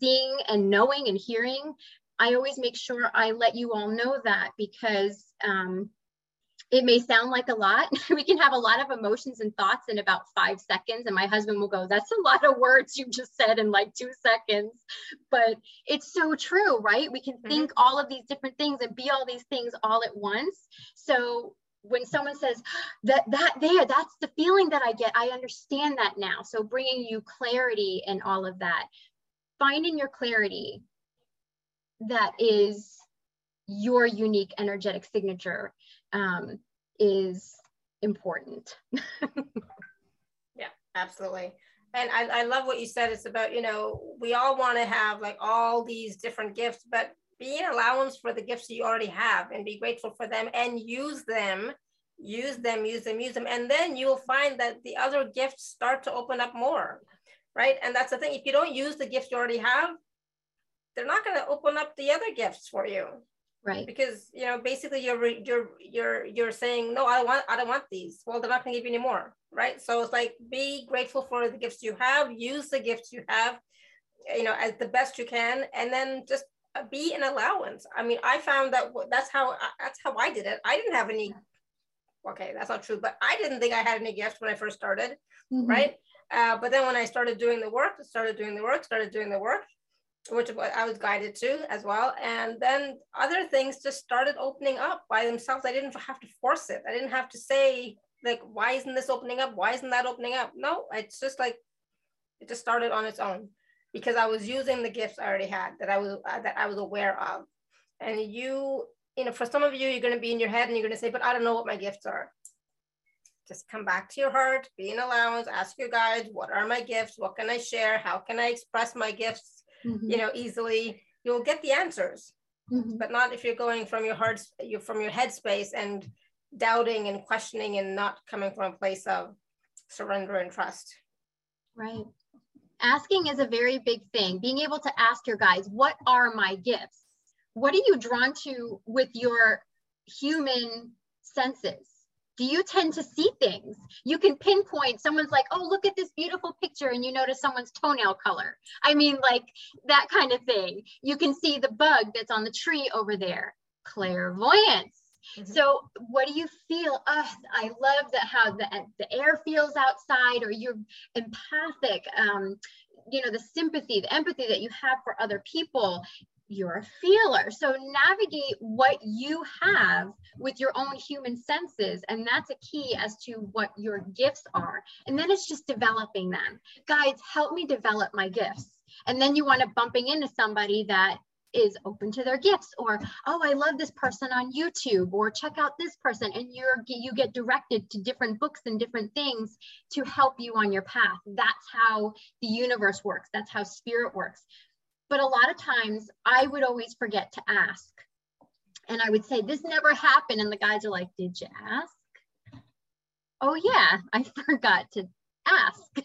seeing, and knowing and hearing. I always make sure I let you all know that because um, it may sound like a lot. we can have a lot of emotions and thoughts in about five seconds. And my husband will go, That's a lot of words you just said in like two seconds. But it's so true, right? We can mm-hmm. think all of these different things and be all these things all at once. So when someone says that that there that's the feeling that i get i understand that now so bringing you clarity and all of that finding your clarity that is your unique energetic signature um, is important. Yeah absolutely. And I, I love what you said. It's about you know we all want to have like all these different gifts but be an allowance for the gifts you already have and be grateful for them and use them use them use them use them. And then you'll find that the other gifts start to open up more right? And that's the thing. If you don't use the gifts you already have they're not going to open up the other gifts for you right because you know basically you're you're you're you're saying no i don't want i don't want these well they're not going to give you any more right so it's like be grateful for the gifts you have use the gifts you have you know as the best you can and then just uh, be an allowance. I mean, I found that that's how that's how I did it. I didn't have any. Okay, that's not true, but I didn't think I had any gifts when I first started, mm-hmm. right? Uh, but then when I started doing the work, started doing the work, started doing the work, which I was guided to as well, and then other things just started opening up by themselves. I didn't have to force it. I didn't have to say like, why isn't this opening up? Why isn't that opening up? No, it's just like it just started on its own because I was using the gifts I already had that I was uh, that I was aware of. And you, you know, for some of you, you're going to be in your head and you're going to say, "But I don't know what my gifts are." Just come back to your heart, be in allowance, ask your guides, "What are my gifts? What can I share? How can I express my gifts?" Mm-hmm. You know, easily. You'll get the answers, mm-hmm. but not if you're going from your heart, you from your headspace and doubting and questioning and not coming from a place of surrender and trust. Right asking is a very big thing. Being able to ask your guys, what are my gifts? What are you drawn to with your human senses? Do you tend to see things? You can pinpoint someone's like, oh, look at this beautiful picture, and you notice someone's toenail color. I mean, like that kind of thing. You can see the bug that's on the tree over there. Clairvoyance Mm-hmm. So what do you feel? Oh, I love that how the, the air feels outside or you're empathic, um, you know, the sympathy, the empathy that you have for other people. You're a feeler. So navigate what you have with your own human senses. And that's a key as to what your gifts are. And then it's just developing them. Guides, help me develop my gifts. And then you want to bumping into somebody that is open to their gifts or oh i love this person on youtube or check out this person and you're you get directed to different books and different things to help you on your path that's how the universe works that's how spirit works but a lot of times i would always forget to ask. And i would say this never happened. And the guys are like did you ask? Oh yeah i forgot to ask.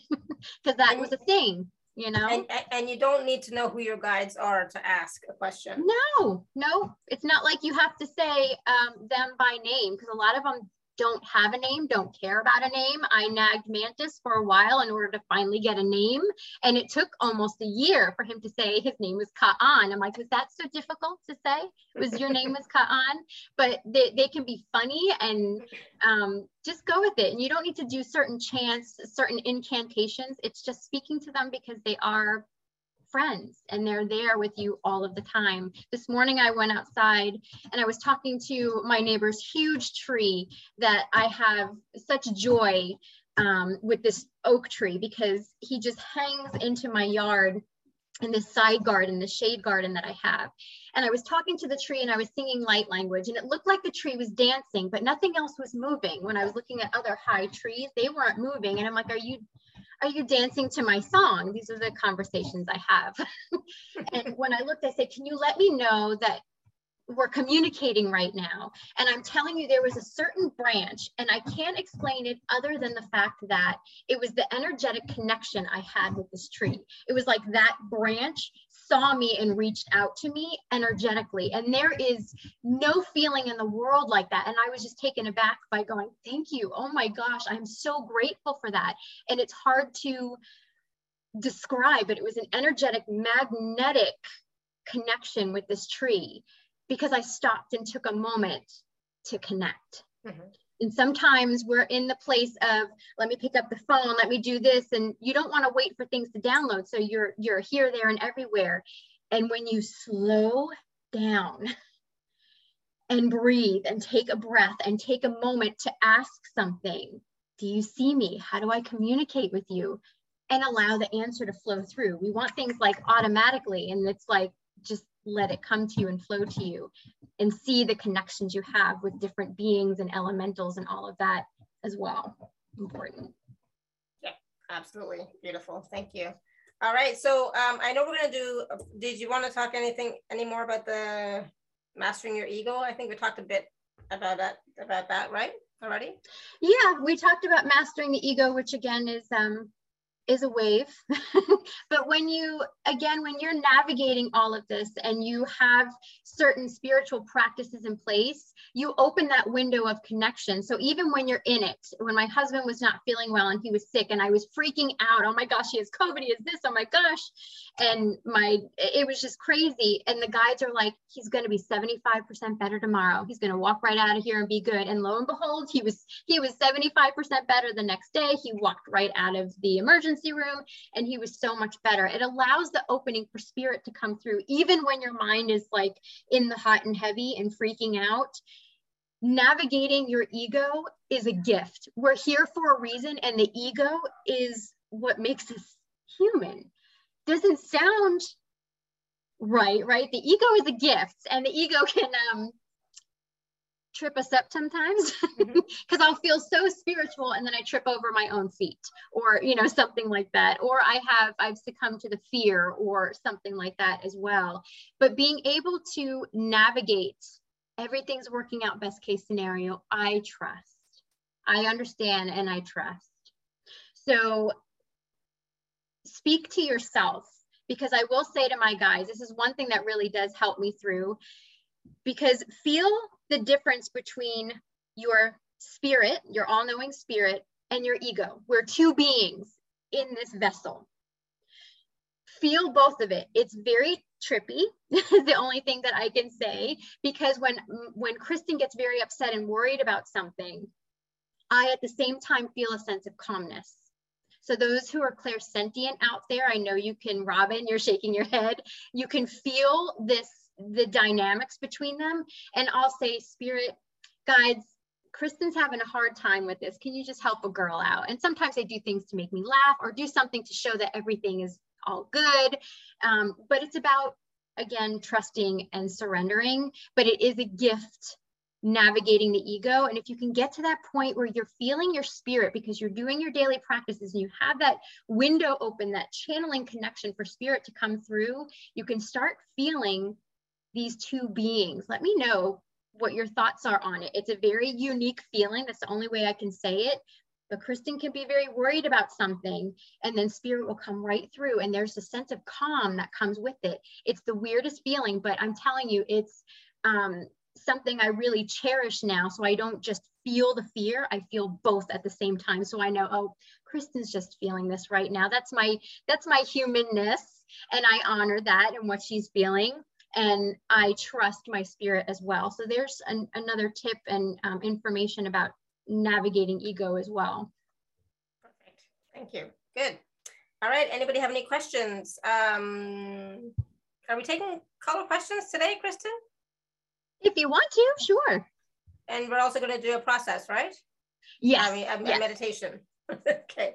Because that was a thing you know? And, and you don't need to know who your guides are to ask a question. No no. It's not like you have to say um, them by name because a lot of them don't have a name, don't care about a name. I nagged Mantis for a while in order to finally get a name. And it took almost a year for him to say his name was Ka'an. I'm like, was that so difficult to say? Was your name was Ka'an? But they, they can be funny and um, just go with it. And you don't need to do certain chants, certain incantations. It's just speaking to them because they are friends and they're there with you all of the time. This morning I went outside and I was talking to my neighbor's huge tree that I have such joy um, with this oak tree because he just hangs into my yard in this side garden, the shade garden that I have. And I was talking to the tree and I was singing light language and it looked like the tree was dancing, but nothing else was moving. When I was looking at other high trees, they weren't moving. And I'm like, are you, are you dancing to my song? These are the conversations I have. and when I looked, I said, can you let me know that we're communicating right now. And I'm telling you, there was a certain branch, and I can't explain it other than the fact that it was the energetic connection I had with this tree. It was like that branch saw me and reached out to me energetically. And there is no feeling in the world like that. And I was just taken aback by going, Thank you. Oh my gosh, I'm so grateful for that. And it's hard to describe, but it was an energetic, magnetic connection with this tree because I stopped and took a moment to connect. Mm-hmm. And sometimes we're in the place of let me pick up the phone, let me do this, and you don't want to wait for things to download. So you're you're here, there, and everywhere. And when you slow down and breathe and take a breath and take a moment to ask something, do you see me? How do I communicate with you? And allow the answer to flow through. We want things like automatically, and it's like just let it come to you and flow to you and see the connections you have with different beings and elementals and all of that as well. Important. Yeah, absolutely. Beautiful. Thank you. All right. So um, I know we're going to do, did you want to talk anything any more about the mastering your ego? I think we talked a bit about that, about that, right? Already? Yeah, we talked about mastering the ego, which again is um, is a wave. but when you, again, when you're navigating all of this and you have certain spiritual practices in place, you open that window of connection. So even when you're in it, when my husband was not feeling well and he was sick and I was freaking out, oh my gosh, he has COVID, he has this, oh my gosh. And my, it was just crazy. And the guides are like, he's going to be 75% better tomorrow. He's going to walk right out of here and be good. And lo and behold, he was, he was 75% better the next day. He walked right out of the emergency emergency room and he was so much better. It allows the opening for spirit to come through, even when your mind is like in the hot and heavy and freaking out. Navigating your ego is a gift. We're here for a reason, and the ego is what makes us human. Doesn't sound right, right? The ego is a gift, and the ego can um, trip us up sometimes because mm-hmm. I'll feel so spiritual and then I trip over my own feet or you know something like that or I have I've succumbed to the fear or something like that as well but being able to navigate everything's working out best case scenario I trust I understand and I trust so speak to yourself because I will say to my guys this is one thing that really does help me through because feel the difference between your spirit, your all knowing spirit, and your ego. We're two beings in this vessel. Feel both of it. It's very trippy the only thing that i can say because when when kristen gets very upset and worried about something i at the same time feel a sense of calmness so those who are clairsentient out there i know you can robin you're shaking your head you can feel this the dynamics between them. And I'll say, Spirit guides, Kristen's having a hard time with this. Can you just help a girl out? And sometimes they do things to make me laugh or do something to show that everything is all good. Um, but it's about, again, trusting and surrendering. But it is a gift navigating the ego. And if you can get to that point where you're feeling your spirit because you're doing your daily practices and you have that window open, that channeling connection for spirit to come through, you can start feeling these two beings. Let me know what your thoughts are on it. It's a very unique feeling. That's the only way I can say it. But Kristen can be very worried about something, and then spirit will come right through, and there's a sense of calm that comes with it. It's the weirdest feeling, but I'm telling you, it's um, something I really cherish now. So I don't just feel the fear, I feel both at the same time. So I know, oh, Kristen's just feeling this right now. That's my that's my humanness, and I honor that and what she's feeling and I trust my spirit as well. So there's an, another tip and um, information about navigating ego as well. Perfect. Thank you. Good. All right. Anybody have any questions? Um, are we taking caller questions today, Kristen? If you want to, sure. And we're also going to do a process, right? Yes. I mean, a, yes. meditation. okay.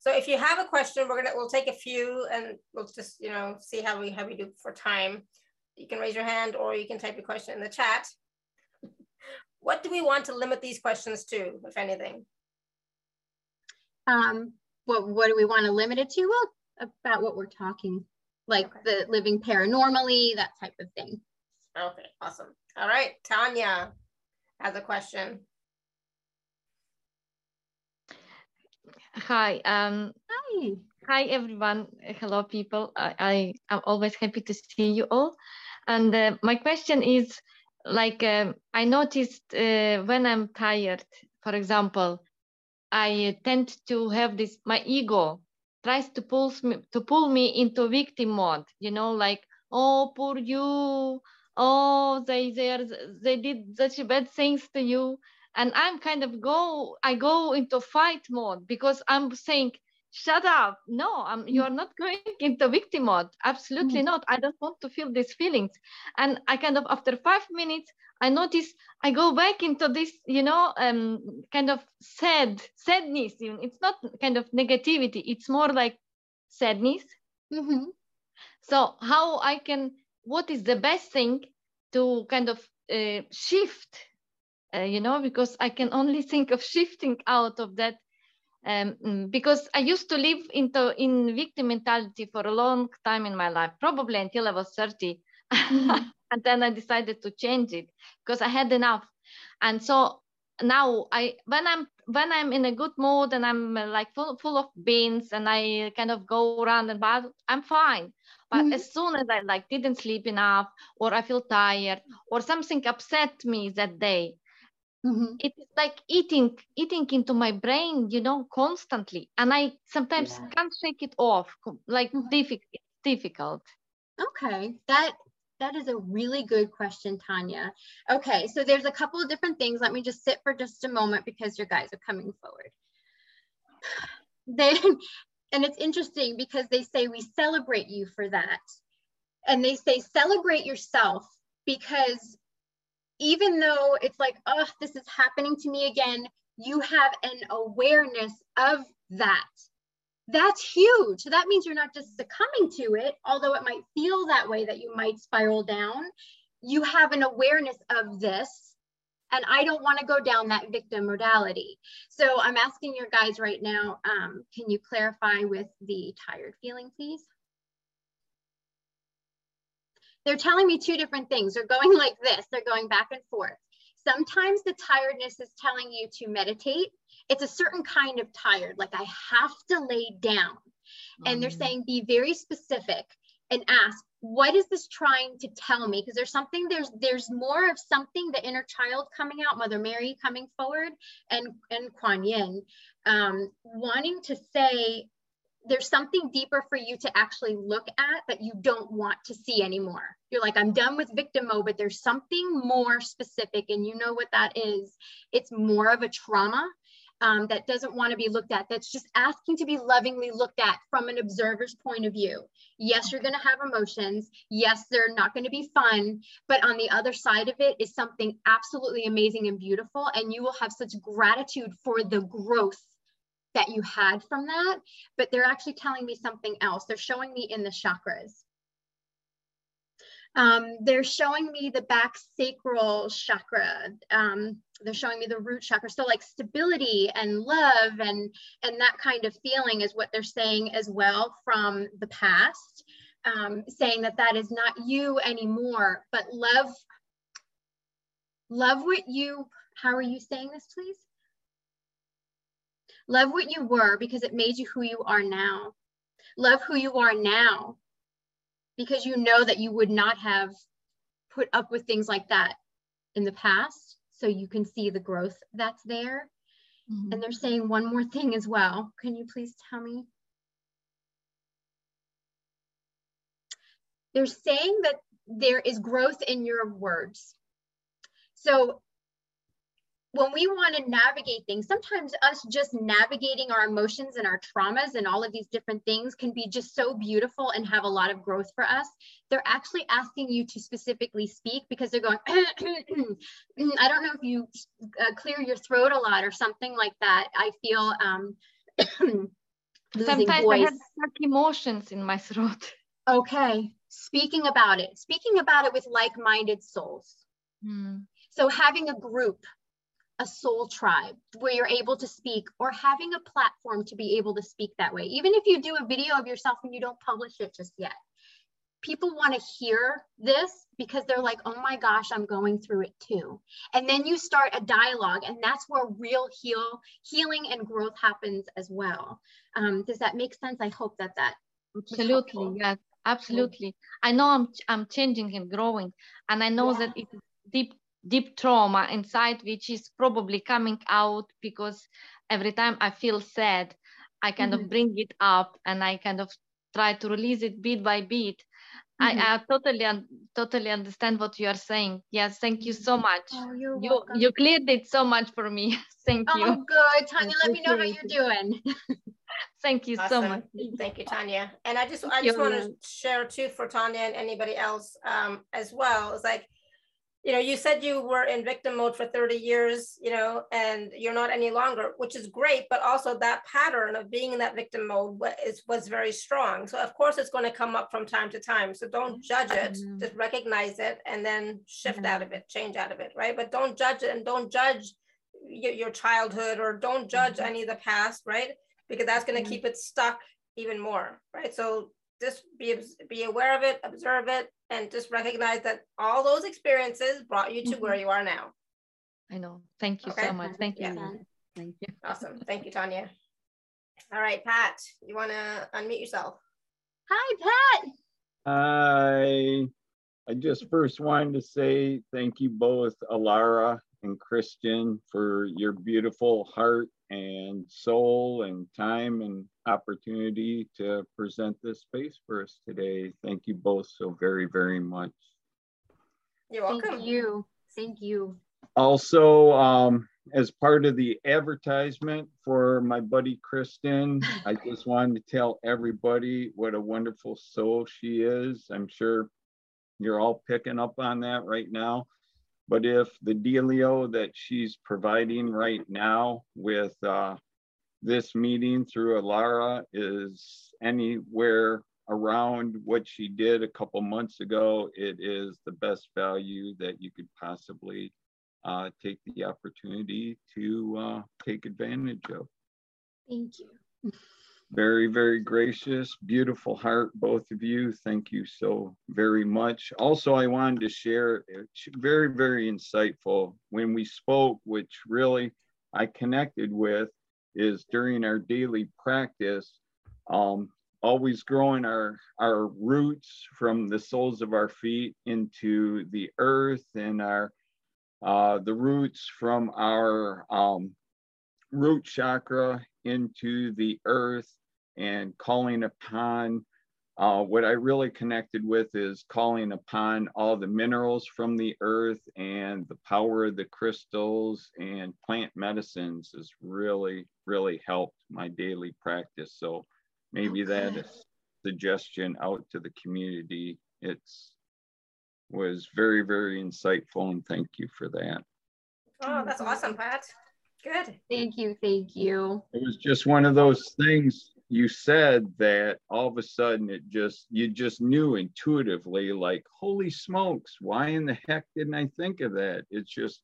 So if you have a question, we're gonna we'll take a few and we'll just you know see how we how we do for time. You can raise your hand or you can type your question in the chat. what do we want to limit these questions to, if anything? Um, what what do we want to limit it to? Well, about what we're talking, like Okay. the living paranormally, that type of thing. Okay, awesome. All right, Tanya has a question. Hi, um, Hi. hi everyone. Hello, people. I, I am always happy to see you all. And uh, my question is, like, um, I noticed uh, when I'm tired, for example, I tend to have this. My ego tries to pull me to pull me into victim mode. You know, like, oh, poor you. Oh, they they are, they did such bad things to you. And i'm kind of go i go into fight mode because i'm saying shut up. No I'm, you are not going into victim mode. Absolutely not. I don't want to feel these feelings. And i kind of after five minutes i notice i go back into this you know um kind of sad sadness. Even it's not kind of negativity. It's more like sadness. Mm-hmm. so how i can what is the best thing to kind of uh, shift uh, you know because i can only think of shifting out of that um, mm, because i used to live into in victim mentality for a long time in my life probably until i was 30 Mhm. and then i decided to change it because i had enough. And so now i when i'm when i'm in a good mood and i'm uh, like full, full of beans and i kind of go around and but i'm fine but Mhm. as soon as i like didn't sleep enough or i feel tired or something upset me that day Mhm. it's like eating eating into my brain you know constantly and i sometimes Yeah. can't shake it off like Mhm. difficult difficult Okay, that that is a really good question, Tanya. Okay, so there's a couple of different things. Let me just sit for just a moment because your guys are coming forward. They and it's interesting because they say we celebrate you for that. And they say celebrate yourself because even though it's like, oh, this is happening to me again, you have an awareness of that. That's huge. So that means you're not just succumbing to it, although it might feel that way that you might spiral down. You have an awareness of this. And I don't want to go down that victim modality. So I'm asking your guys right now, um, can you clarify with the tired feeling, please? They're telling me two different things. They're going like this, they're going back and forth. Sometimes the tiredness is telling you to meditate. It's a certain kind of tired, like I have to lay down. And they're Mm. saying be very specific and ask, what is this trying to tell me? Because there's something, there's there's more of something, the inner child coming out, Mother Mary coming forward, and and Kuan Yin, um, wanting to say, there's something deeper for you to actually look at that you don't want to see anymore. You're like, I'm done with victim mode, but there's something more specific, and you know what that is. It's more of a trauma um, that doesn't want to be looked at, that's just asking to be lovingly looked at from an observer's point of view. Yes, you're going to have emotions. Yes, they're not going to be fun, but on the other side of it is something absolutely amazing and beautiful, and you will have such gratitude for the growth that you had from that. But they're actually telling me something else. They're showing me in the chakras. Um, they're showing me the back sacral chakra. Um, they're showing me the root chakra. So like stability and love and and that kind of feeling is what they're saying as well from the past. Um, saying that that is not you anymore, but love. Love what you. How are you saying this, please? Love what you were because it made you who you are now. Love who you are now because you know that you would not have put up with things like that in the past. So you can see the growth that's there. Mhm. And they're saying one more thing as well. Can you please tell me? They're saying that there is growth in your words. So when we want to navigate things, sometimes us just navigating our emotions and our traumas and all of these different things can be just so beautiful and have a lot of growth for us. They're actually asking you to specifically speak because they're going, I don't know if you uh, clear your throat a lot or something like that. I feel um, sometimes voice. I have stuck emotions in my throat. Okay, speaking about it, speaking about it with like minded souls. Mm. So having a group a soul tribe where you're able to speak or having a platform to be able to speak that way. Even if you do a video of yourself and you don't publish it just yet, people want to hear this because they're like, oh my gosh, I'm going through it too. And then you start a dialogue, and that's where real heal, healing and growth happens as well. Um, does that make sense? I hope that that absolutely yes absolutely i know i'm i'm changing and growing and i know yeah. that it's deep deep trauma inside which is probably coming out because every time i feel sad i kind mm-hmm. of bring it up and i kind of try to release it bit by bit. Mm-hmm. I, I, totally totally understand what you are saying. Yes thank you so much. Oh, you you cleared it so much for me. Thank you. Oh good. Tanya let me know how you're doing. Thank you awesome. so much. Thank you tanya. And i just i just want to share too for tanya and anybody else um, as well it's like you know, you said you were in victim mode for 30 years, you know, and you're not any longer, which is great, but also that pattern of being in that victim mode was, was very strong. So of course it's going to come up from time to time. So don't judge it, mm-hmm. just recognize it and then shift mm-hmm. out of it, change out of it, right? But don't judge it and don't judge your, your childhood or don't judge mm-hmm. any of the past, right? Because that's going to mm-hmm. keep it stuck even more, right? So just be, be aware of it, observe it, and just recognize that all those experiences brought you to mm-hmm. where you are now. I know. Thank you okay. so much. Thank you. Yeah. Thank you. Awesome. Thank you, Tanya. All right, Pat, you want to unmute yourself? Hi, Pat. Hi. I just first wanted to say thank you both, Alara and Kristen, for your beautiful heart and soul and time and opportunity to present this space for us today. Thank you both so very, very much. You're welcome. Thank you. Thank you. Also, um, as part of the advertisement for my buddy Kristen, I just wanted to tell everybody what a wonderful soul she is. I'm sure you're all picking up on that right now. But if the dealio that she's providing right now with uh, this meeting through Alara is anywhere around what she did a couple months ago, it is the best value that you could possibly uh, take the opportunity to uh, take advantage of. Thank you. Very, very gracious, beautiful heart, both of you. Thank you so very much. Also, I wanted to share, very, very insightful. When we spoke, which really I connected with, is during our daily practice, um, always growing our, our roots from the soles of our feet into the earth and our uh, the roots from our um, root chakra into the earth and calling upon uh, what I really connected with is calling upon all the minerals from the earth and the power of the crystals and plant medicines has really, really helped my daily practice. So maybe okay. that is suggestion out to the community. It's was very, very insightful and thank you for that. Oh, that's awesome, Pat. Good. Thank you. Thank you. It was just one of those things you said that all of a sudden it just you just knew intuitively like holy smokes why in the heck didn't i think of that? It's just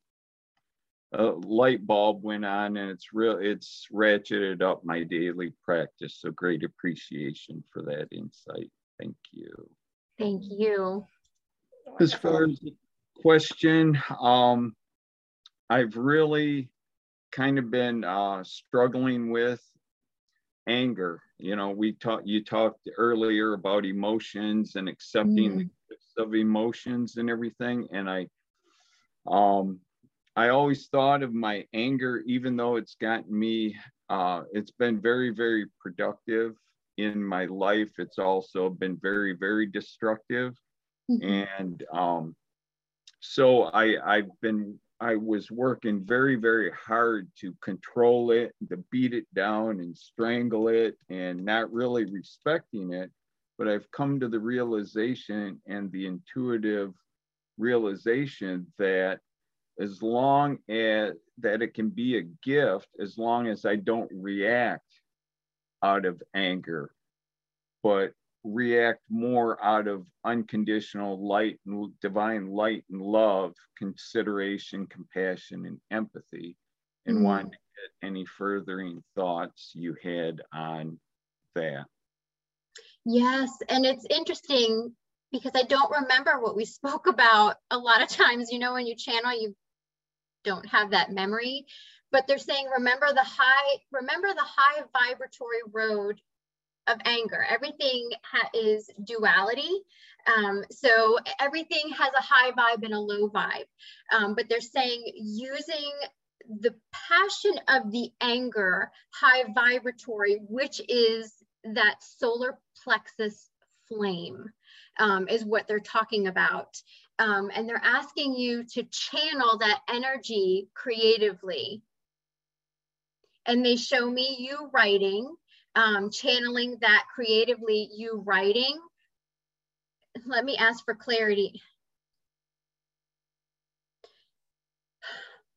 a light bulb went on and it's real it's ratcheted up my daily practice. So great appreciation for that insight. Thank you. Thank you. As far as the question um i've really kind of been uh struggling with anger. You know, we talked, you talked earlier about emotions and accepting mm. the gifts of emotions and everything. And I, um, I always thought of my anger, even though it's gotten me, uh, it's been very, very productive in my life. It's also been very, very destructive. Mm-hmm. And um, so I, I've been I was working very, very hard to control it, to beat it down and strangle it, and not really respecting it. But I've come to the realization and the intuitive realization that as long as that it can be a gift, as long as I don't react out of anger, but react more out of unconditional light and divine light and love, consideration, compassion, and empathy. And mm. want to get any furthering thoughts you had on that. Yes, and it's interesting because I don't remember what we spoke about a lot of times. You know, when you channel, you don't have that memory. But they're saying, remember the high, remember the high vibratory road of anger. Everything is duality. Um, so everything has a high vibe and a low vibe. Um, but they're saying using the passion of the anger, high vibratory, which is that solar plexus flame, um, is what they're talking about. Um, and they're asking you to channel that energy creatively. And they show me you writing um, channeling that creatively, you writing. Let me ask for clarity.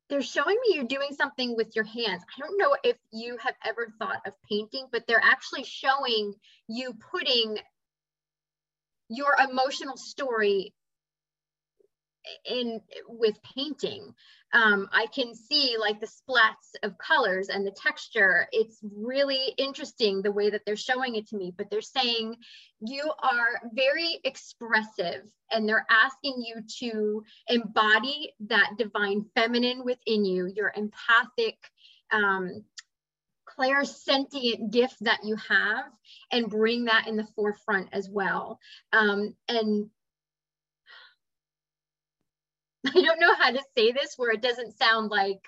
They're showing me you're doing something with your hands. I don't know if you have ever thought of painting, but they're actually showing you putting your emotional story in with painting um, i can see like the splats of colors and the texture. It's really interesting the way that they're showing it to me but they're saying you are very expressive and they're asking you to embody that divine feminine within you your empathic um, clairsentient gift that you have and bring that in the forefront as well. Um, and I don't know how to say this where it doesn't sound like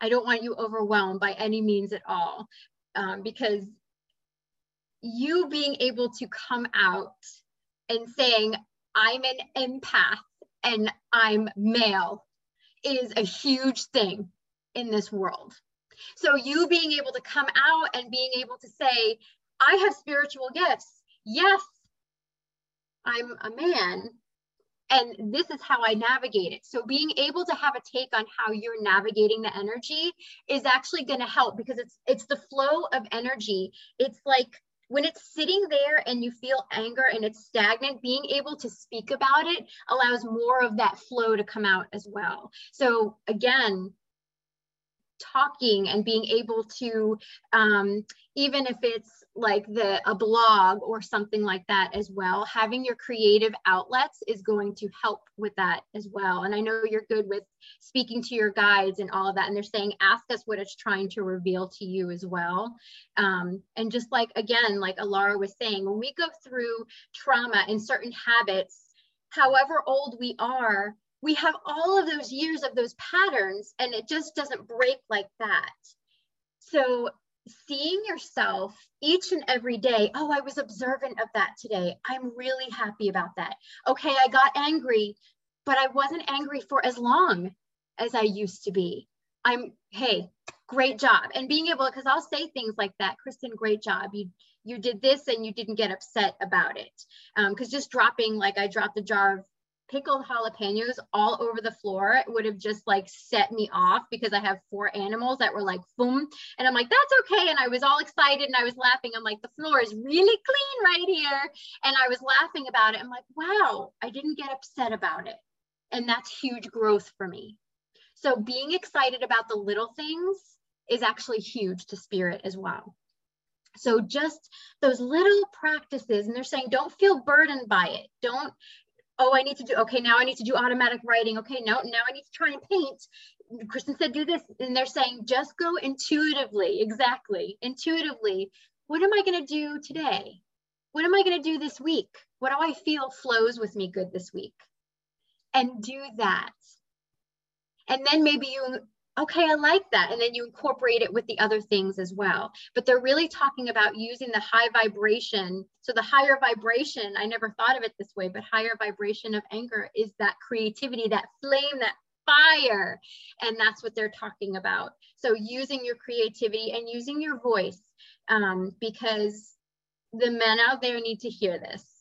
I don't want you overwhelmed by any means at all. Um, because you being able to come out and saying, I'm an empath and I'm male is a huge thing in this world. So, you being able to come out and being able to say, I have spiritual gifts. Yes, I'm a man, and this is how I navigate it. So being able to have a take on how you're navigating the energy is actually going to help because it's it's the flow of energy. It's like when it's sitting there and you feel anger and it's stagnant, being able to speak about it allows more of that flow to come out as well. So again, talking and being able to um, even if it's like the a blog or something like that as well having your creative outlets is going to help with that as well. And i know you're good with speaking to your guides and all of that and they're saying ask us what it's trying to reveal to you as well. Um, and just like again like alara was saying when we go through trauma and certain habits however old we are we have all of those years of those patterns and it just doesn't break like that so seeing yourself each and every day, oh, I was observant of that today. I'm really happy about that. Okay, I got angry, but I wasn't angry for as long as I used to be. I'm, hey, great job. And being able, because I'll say things like that, Kristen, great job. You you did this and you didn't get upset about it. Because um, just dropping, like I dropped a jar of pickled jalapenos all over the floor it would have just like set me off because I have four animals that were like boom. And I'm like, that's okay. And I was all excited and I was laughing. I'm like, the floor is really clean right here. And I was laughing about it. I'm like, wow, I didn't get upset about it. And that's huge growth for me. So being excited about the little things is actually huge to spirit as well. So just those little practices, and they're saying don't feel burdened by it. Don't oh, I need to do, okay, now I need to do automatic writing. Okay, no, now I need to try and paint. Kristen said, do this. And they're saying, just go intuitively, exactly, intuitively. What am I going to do today? What am I going to do this week? What do I feel flows with me good this week? And do that. And then maybe you okay, I like that. And then you incorporate it with the other things as well. But they're really talking about using the high vibration. So the higher vibration, I never thought of it this way, but higher vibration of anger is that creativity, that flame that fire. And that's what they're talking about. So using your creativity and using your voice um, because the men out there need to hear this.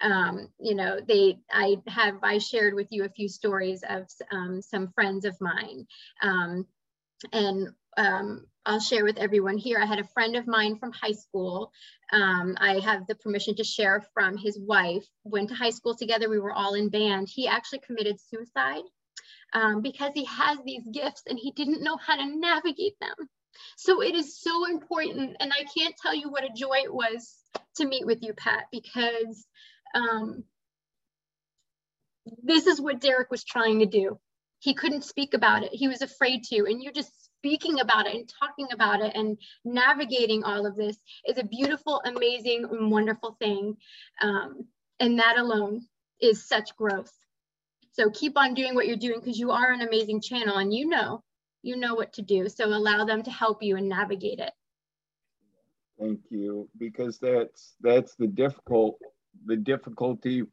Um, you know, they, I have, I shared with you a few stories of um, some friends of mine. Um, and um, I'll share with everyone here. I had a friend of mine from high school. Um, I have the permission to share from his wife. Went to high school together. We were all in band. He actually committed suicide um, because he has these gifts and he didn't know how to navigate them. So it is so important. And I can't tell you what a joy it was to meet with you, Pat, because um, this is what Derek was trying to do. He couldn't speak about it. He was afraid to. And you're just speaking about it and talking about it and navigating all of this is a beautiful, amazing, wonderful thing. Um, and that alone is such growth. So keep on doing what you're doing because you are an amazing channel and you know, you know what to do. So allow them to help you and navigate it. Thank you, because that's that's the difficult the difficulty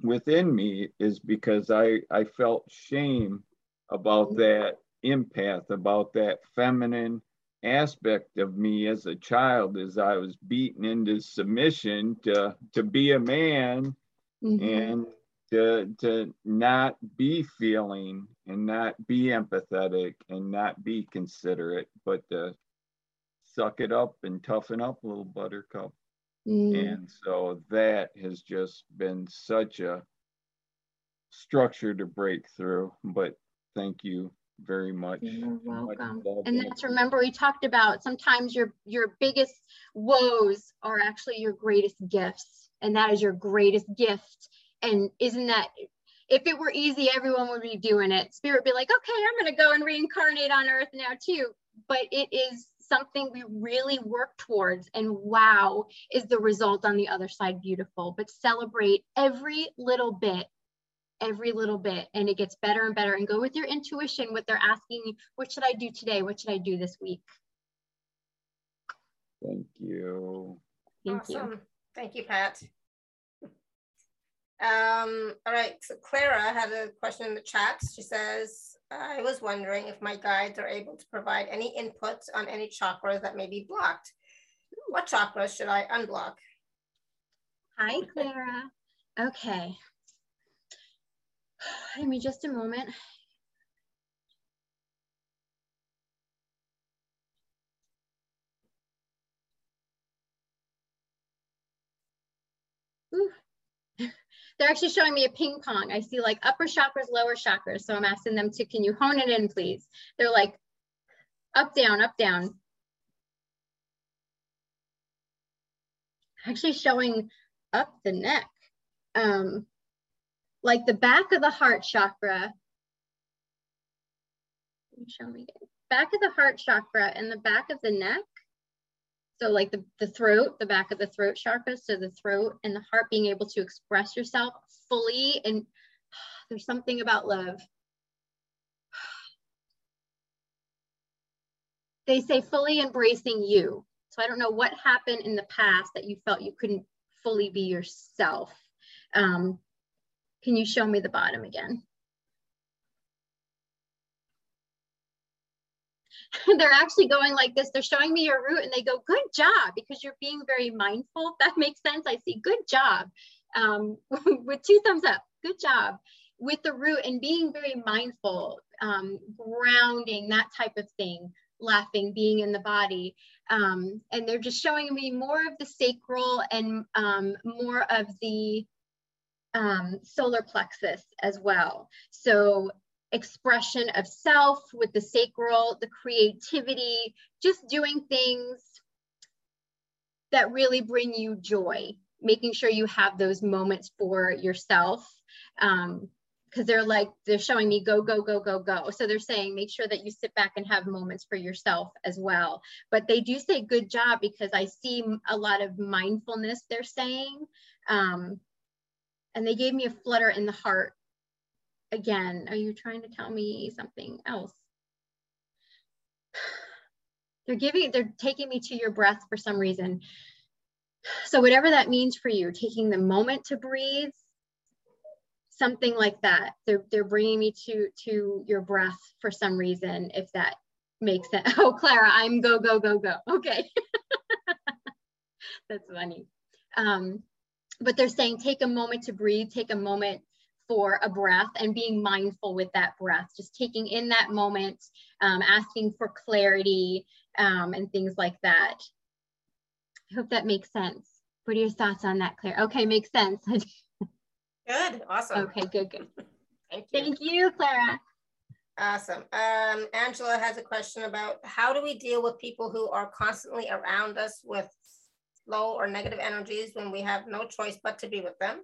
within me is because I I felt shame about mm-hmm. that empath, about that feminine aspect of me as a child as I was beaten into submission to to be a man mm-hmm. and to to not be feeling and not be empathetic and not be considerate, but to suck it up and toughen up a little buttercup. Mm. And so that has just been such a structure to break through. But thank you very much. You're welcome. And that's remember we talked about sometimes your your biggest woes are actually your greatest gifts, and that is your greatest gift. And isn't that if it were easy, everyone would be doing it. Spirit would be like, okay, I'm gonna go and reincarnate on earth now too. But it is something we really work towards and wow is the result on the other side beautiful. But celebrate every little bit every little bit and it gets better and better. And go with your intuition what they're asking you what should i do today? What should i do this week? Thank you. Thank awesome. you thank you pat. Um, all right so clara had a question in the chat. She says I was wondering if my guides are able to provide any inputs on any chakras that may be blocked. What chakras should I unblock? Hi, Clara. Okay. Give me just a moment. Ooh. They're actually showing me a ping pong. I see like upper chakras, lower chakras. So I'm asking them to, can you hone it in, please? They're like up, down, up, down. Actually showing up the neck. Um, like the back of the heart chakra. Show me. Back of the heart chakra and the back of the neck so like the, the throat, the back of the throat chakra, so the throat and the heart being able to express yourself fully. And there's something about love. They say fully embracing you. So I don't know what happened in the past that you felt you couldn't fully be yourself. Um, can you show me the bottom again? they're actually going like this. They're showing me your root and they go, good job, because you're being very mindful. That makes sense. I see, good job. Um, with two thumbs up, good job. With the root and being very mindful, um, grounding, that type of thing, laughing, being in the body. Um, and they're just showing me more of the sacral and um, more of the um, solar plexus as well. So expression of self with the sacral, the creativity, just doing things that really bring you joy, making sure you have those moments for yourself. Um, because they're like they're showing me go go go go go so they're saying make sure that you sit back and have moments for yourself as well but they do say good job because i see a lot of mindfulness they're saying um, and they gave me a flutter in the heart again, are you trying to tell me something else? They're giving, they're taking me to your breath for some reason. So whatever that means for you, taking the moment to breathe, something like that. They're, they're bringing me to, to your breath for some reason, if that makes sense. Oh, Clara, I'm go, go, go, go. Okay. That's funny. Um, but they're saying take a moment to breathe, take a moment for a breath and being mindful with that breath, just taking in that moment, um, asking for clarity um, and things like that. I hope that makes sense. What are your thoughts on that, Claire? Okay, makes sense. good, awesome. Okay, good, good. Thank you. Thank you, Clara. Awesome. Um, Angela has a question about how do we deal with people who are constantly around us with low or negative energies when we have no choice but to be with them?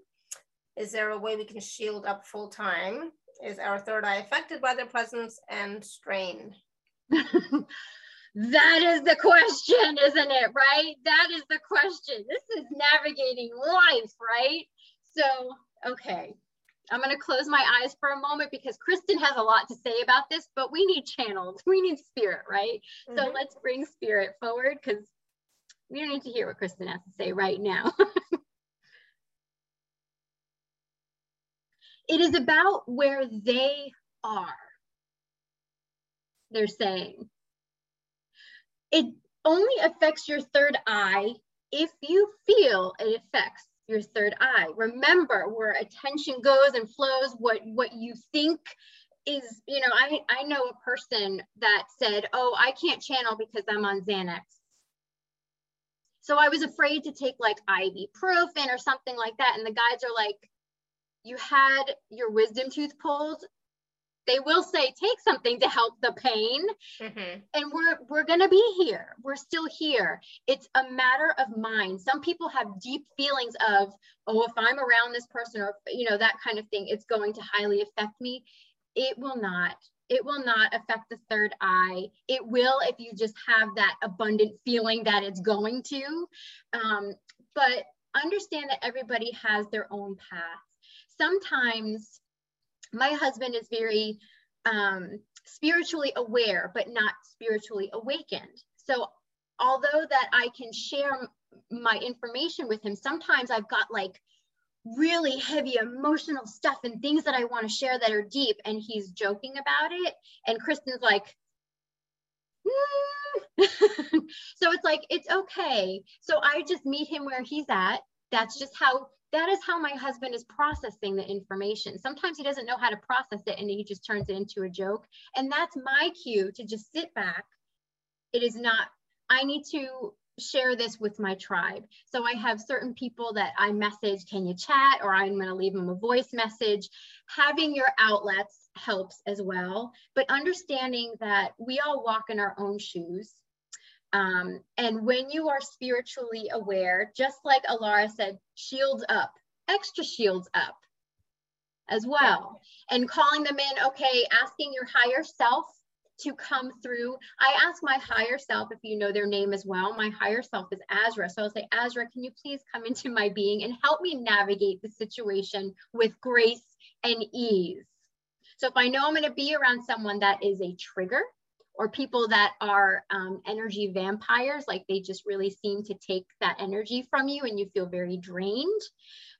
Is there a way we can shield up full time? Is our third eye affected by their presence and strain? that is the question, isn't it? Right? That is the question. This is navigating life, right? So, okay. I'm going to close my eyes for a moment because Kristen has a lot to say about this, but we need channels. We need spirit, right? Mm-hmm. So let's bring spirit forward because we don't need to hear what Kristen has to say right now. it is about where they are. They're saying it only affects your third eye if you feel it affects your third eye. Remember where attention goes and flows, what, what you think is, you know, I, I know a person that said, oh, I can't channel because I'm on Xanax. So I was afraid to take like ibuprofen or something like that. And the guides are like, you had your wisdom tooth pulled. They will say take something to help the pain. Mm-hmm. And we're we're gonna be here. We're still here. It's a matter of mind. Some people have deep feelings of, oh, if I'm around this person or you know, that kind of thing, it's going to highly affect me. It will not it will not affect the third eye. It will if you just have that abundant feeling that it's going to. Um, but understand that everybody has their own path. Sometimes my husband is very um, spiritually aware, but not spiritually awakened. So although that I can share my information with him, sometimes I've got like really heavy emotional stuff and things that I want to share that are deep. And he's joking about it. And Kristen's like, mm. so it's like, it's okay. So I just meet him where he's at. That's just how, that is how my husband is processing the information. Sometimes he doesn't know how to process it and he just turns it into a joke. And that's my cue to just sit back. It is not, I need to share this with my tribe. So I have certain people that I message, can you chat? Or I'm going to leave them a voice message. Having your outlets helps as well, but understanding that we all walk in our own shoes. Um, and when you are spiritually aware, just like Alara said, shields up, extra shields up as well. And calling them in, okay, asking your higher self to come through. I ask my higher self if you know their name as well. My higher self is Azra. So I'll say, Azra, can you please come into my being and help me navigate the situation with grace and ease? So if I know I'm going to be around someone that is a trigger, or people that are um, energy vampires, like they just really seem to take that energy from you and you feel very drained.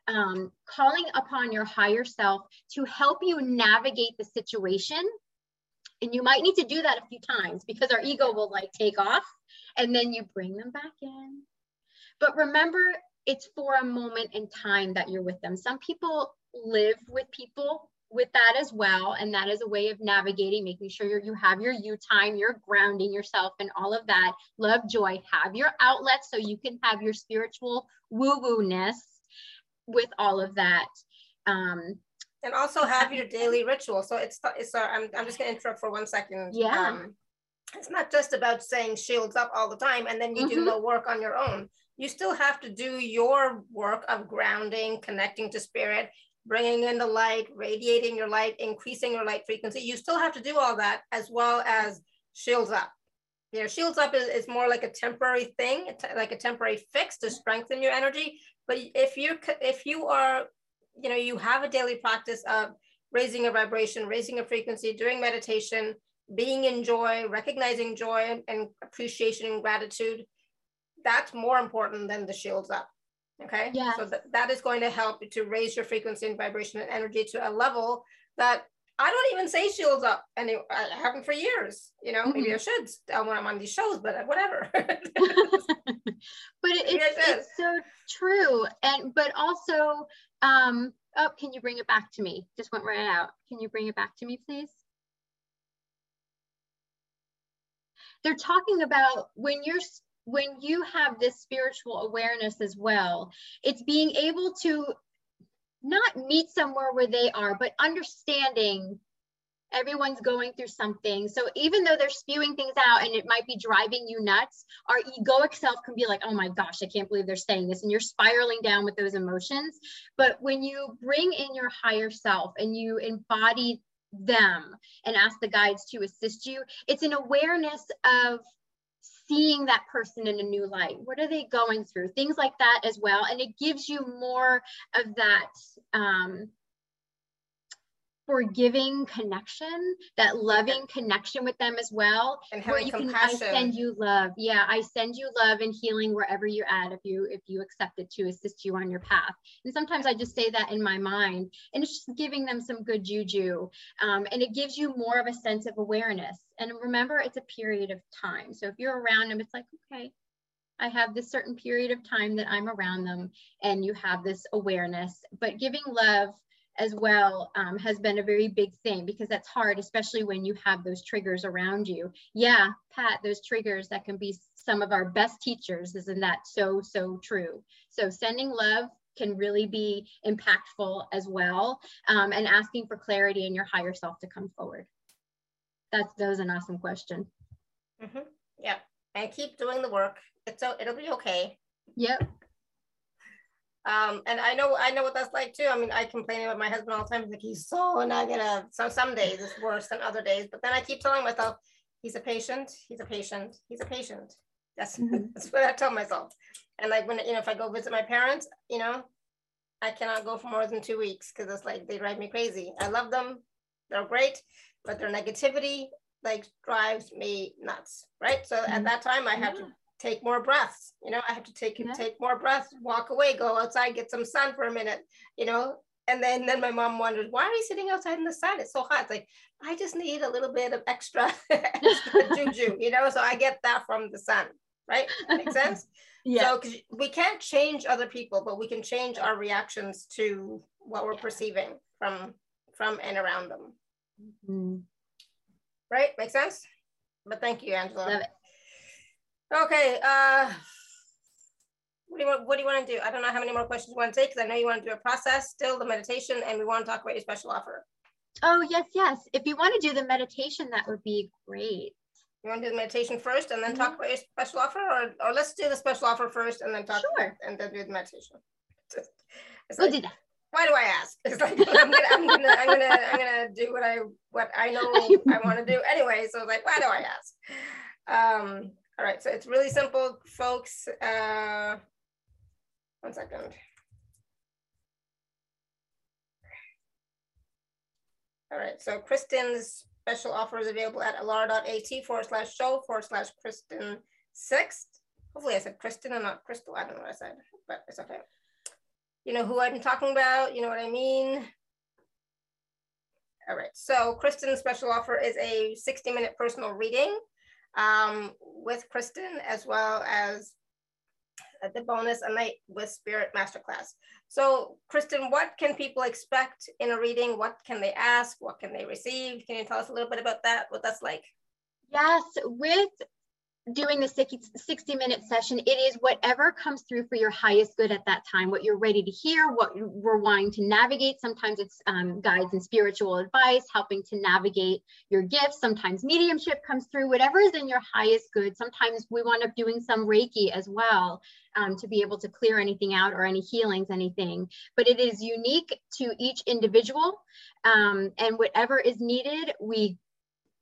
Um, calling upon your higher self to help you navigate the situation and you might need to do that a few times because our ego will like take off and then you bring them back in. But remember, it's for a moment in time that you're with them. Some people live with people with that as well. And that is a way of navigating, making sure you have your you time, you're grounding yourself and all of that. Love, joy, have your outlets so you can have your spiritual woo woo ness with all of that. Um, and also have your daily ritual. So it's it's. Uh, I'm I'm just gonna interrupt for one second. Yeah. Um, it's not just about saying shields up all the time and then you mm-hmm. do no work on your own. You still have to do your work of grounding, connecting to spirit, bringing in the light, radiating your light, increasing your light frequency. You still have to do all that as well as shields up. You know, shields up is, is more like a temporary thing, like a temporary fix to strengthen your energy. But if you if you are you know, you have a daily practice of raising a vibration, raising a frequency, doing meditation, being in joy, recognizing joy and appreciation and gratitude, that's more important than the shields up. Okay. Yeah. So that, that is going to help you to raise your frequency and vibration and energy to a level that I don't even say shields up, and it, I haven't for years. You know, mm-hmm. maybe I should when I'm on these shows, but whatever. but it, it's, it's so true, and but also, um, oh, can you bring it back to me? Just went right out. Can you bring it back to me, please? They're talking about when you're when you have this spiritual awareness as well, it's being able to not meet somewhere where they are, but understanding everyone's going through something. So even though they're spewing things out and it might be driving you nuts, our egoic self can be like, oh my gosh, I can't believe they're saying this. And you're spiraling down with those emotions. But when you bring in your higher self and you embody them and ask the guides to assist you, it's an awareness of seeing that person in a new light? What are they going through? Things like that as well. And it gives you more of that um, forgiving connection, that loving connection with them as well. And having you compassion. Can, I send you love. Yeah, I send you love and healing wherever you're at if you if you accept it to assist you on your path. And sometimes I just say that in my mind, and it's just giving them some good juju, um, and it gives you more of a sense of awareness. And remember, it's a period of time. So if you're around them, it's like okay. I have this certain period of time that I'm around them, and you have this awareness. But giving love as well um, has been a very big thing because that's hard, especially when you have those triggers around you. Yeah, Pat, those triggers that can be some of our best teachers. Isn't that so, so true? So sending love can really be impactful as well um, and asking for clarity in your higher self to come forward. That's, that was an awesome question. Mm -hmm. Yeah, and keep doing the work. It's, so, it'll be okay. Yep. Um, and I know I know what that's like too. I mean, I complain about my husband all the time. He's like, he's so negative. So some days it's worse than other days. But then I keep telling myself, he's a patient, he's a patient, he's a patient. That's mm-hmm. that's what I tell myself. And like when you know, if I go visit my parents, you know, I cannot go for more than two weeks because it's like they drive me crazy. I love them, they're great, but their negativity like drives me nuts. Right. So mm-hmm. at that time I have yeah. to take more breaths. You know, I have to take yeah. take more breaths, walk away, go outside, get some sun for a minute. You know, and then then my mom wondered why are you sitting outside in the sun? It's so hot. It's like I just need a little bit of extra, extra juju. You know, so I get that from the sun. Right? Makes sense? yeah. So we can't change other people, but we can change our reactions to what we're yeah. perceiving from from and around them. Mm-hmm. Right? Makes sense? But thank you, Angela. Okay. Uh, what do you want? What do you want to do? I don't know how many more questions you want to take because I know you want to do a process, still the meditation, and we want to talk about your special offer. Oh yes, yes. If you want to do the meditation, that would be great. You want to do the meditation first and then mm -hmm. talk about your special offer, or or let's do the special offer first and then talk sure. and then do the meditation. It's we'll do that. Why do I ask? It's like I'm gonna, I'm gonna, I'm gonna, I'm gonna do what I what I know I want to do anyway. So it's like, why do I ask? Um, all right, so it's really simple, folks. Uh, one second. All right, so Kristen's special offer is available at alara.at forward slash show forward slash Kristen sixth. Hopefully I said Kristen and not Crystal. I don't know what I said, but it's okay. You know who I'm talking about, you know what I mean? All right, so Kristen's special offer is a 60 minute personal reading um, with Kristen, as well as the bonus a night with Spirit Masterclass. So, Kristen, what can people expect in a reading? What can they ask? What can they receive? Can you tell us a little bit about that? What that's like? Yes, with doing the 60 minute session, it is whatever comes through for your highest good at that time, what you're ready to hear, what we're wanting to navigate. Sometimes it's um, guides and spiritual advice, helping to navigate your gifts. Sometimes mediumship comes through, whatever is in your highest good. Sometimes we wind up doing some Reiki as well um, to be able to clear anything out or any healings, anything. But it is unique to each individual. Um, and whatever is needed, we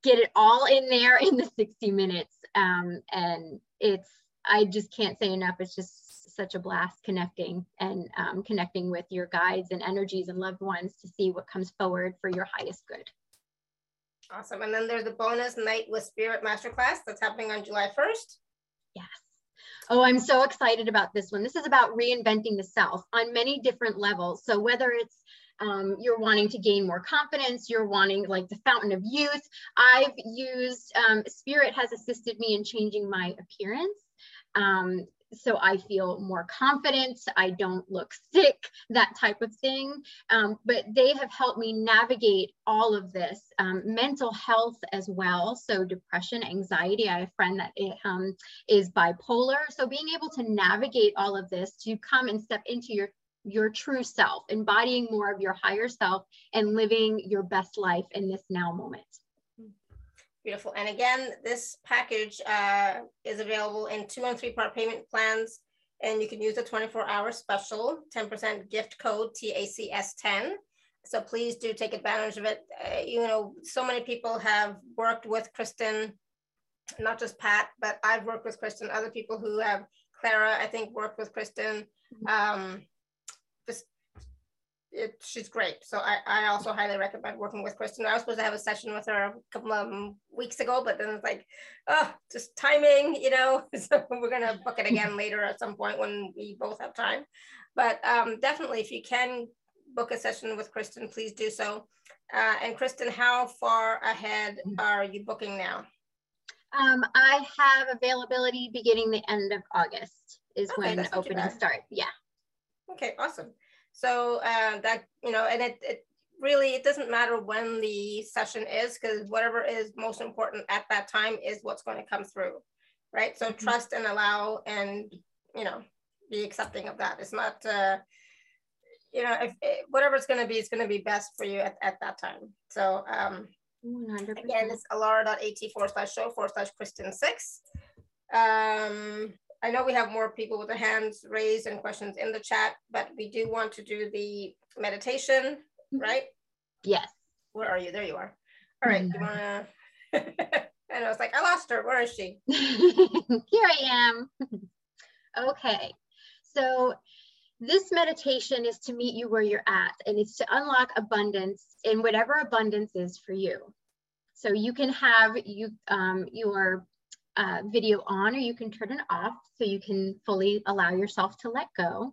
get it all in there in the 60 minutes. Um, and it's, I just can't say enough. It's just such a blast connecting and um, connecting with your guides and energies and loved ones to see what comes forward for your highest good. Awesome. And then there's the bonus night with spirit masterclass that's happening on July 1st. Yes. Oh, I'm so excited about this one. This is about reinventing the self on many different levels. So whether it's um, you're wanting to gain more confidence, you're wanting like the fountain of youth. I've used, um, Spirit has assisted me in changing my appearance. Um, so I feel more confident. I don't look sick, that type of thing. Um, but they have helped me navigate all of this, um, mental health as well. So depression, anxiety. I have a friend that it, um, is bipolar. So being able to navigate all of this to come and step into your your true self, embodying more of your higher self and living your best life in this now moment. Beautiful. And again, this package uh, is available in two and three part payment plans. And you can use the 24 hour special, 10% gift code TACS10. So please do take advantage of it. Uh, you know, so many people have worked with Kristen, not just Pat, but I've worked with Kristen, other people who have, Clara, I think, worked with Kristen. Mm-hmm. Um, it, she's great. So I, I also highly recommend working with Kristen. I was supposed to have a session with her a couple of weeks ago, but then it's like, oh, just timing, you know. So we're gonna book it again later at some point when we both have time. But um, definitely, if you can book a session with Kristen, please do so. Uh, and Kristen, how far ahead are you booking now? Um, I have availability beginning the end of August is okay, when opening start. Yeah. Okay, awesome. So uh, that, you know, and it, it really, it doesn't matter when the session is because whatever is most important at that time is what's going to come through, right? So mm-hmm. trust and allow and, you know, be accepting of that. It's not, uh, you know, if it, whatever it's going to be, it's going to be best for you at, at that time. So um, 100%. again, it's alara.at forward slash show forward slash Kristen six. Um, I know we have more people with their hands raised and questions in the chat, but we do want to do the meditation, mm-hmm. right? Yes. Where are you? There you are. All right. You to? and I was like, I lost her. Where is she? Here I am. okay. So this meditation is to meet you where you're at, and it's to unlock abundance in whatever abundance is for you. So you can have you um, your uh, video on or you can turn it off so you can fully allow yourself to let go.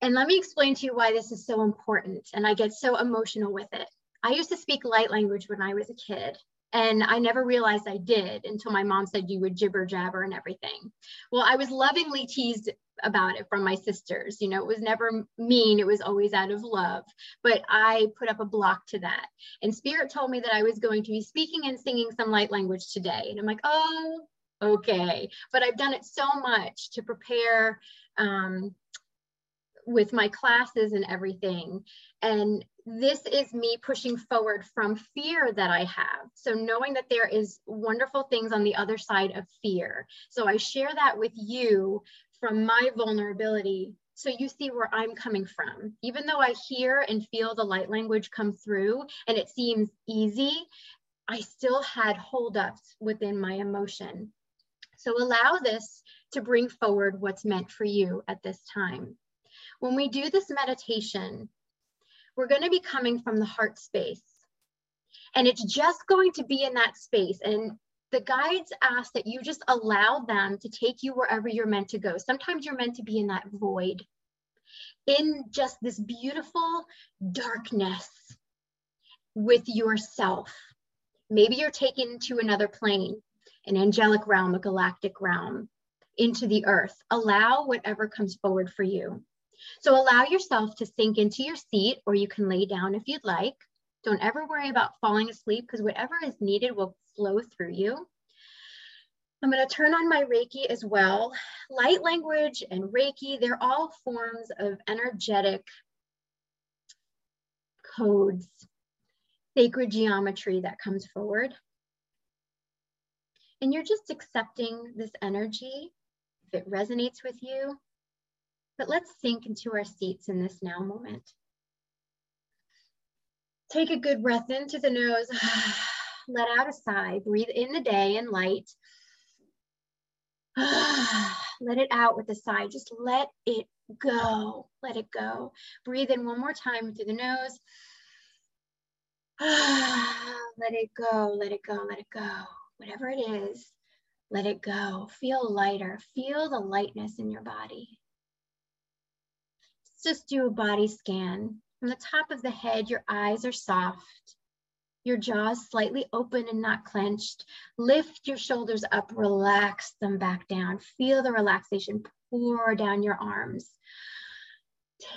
And let me explain to you why this is so important. And I get so emotional with it. I used to speak light language when I was a kid. And I never realized I did until my mom said you would jibber jabber and everything. Well, I was lovingly teased about it from my sisters. You know, it was never mean, it was always out of love. But I put up a block to that. And Spirit told me that I was going to be speaking and singing some light language today. And I'm like, oh, okay. But I've done it so much to prepare um, with my classes and everything. And this is me pushing forward from fear that I have. So knowing that there is wonderful things on the other side of fear. So I share that with you from my vulnerability so you see where I'm coming from. Even though I hear and feel the light language come through and it seems easy, I still had holdups within my emotion. So allow this to bring forward what's meant for you at this time. When we do this meditation, we're going to be coming from the heart space. And it's just going to be in that space. And the guides ask that you just allow them to take you wherever you're meant to go. Sometimes you're meant to be in that void, in just this beautiful darkness with yourself. Maybe you're taken to another plane, an angelic realm, a galactic realm, into the earth. Allow whatever comes forward for you. So allow yourself to sink into your seat, or you can lay down if you'd like. Don't ever worry about falling asleep because whatever is needed will flow through you. I'm going to turn on my Reiki as well. Light language and Reiki, they're all forms of energetic codes, sacred geometry that comes forward. And you're just accepting this energy if it resonates with you. But let's sink into our seats in this now moment. Take a good breath into the nose. let out a sigh, breathe in the day and light. let it out with a sigh. Just let it go. Let it go. Breathe in one more time through the nose. let it go. Let it go. Let it go. Whatever it is, Let it go. Feel lighter. Feel the lightness in your body. Let's just do a body scan. From the top of the head, your eyes are soft. Your jaws slightly open and not clenched. Lift your shoulders up, relax them back down. Feel the relaxation pour down your arms.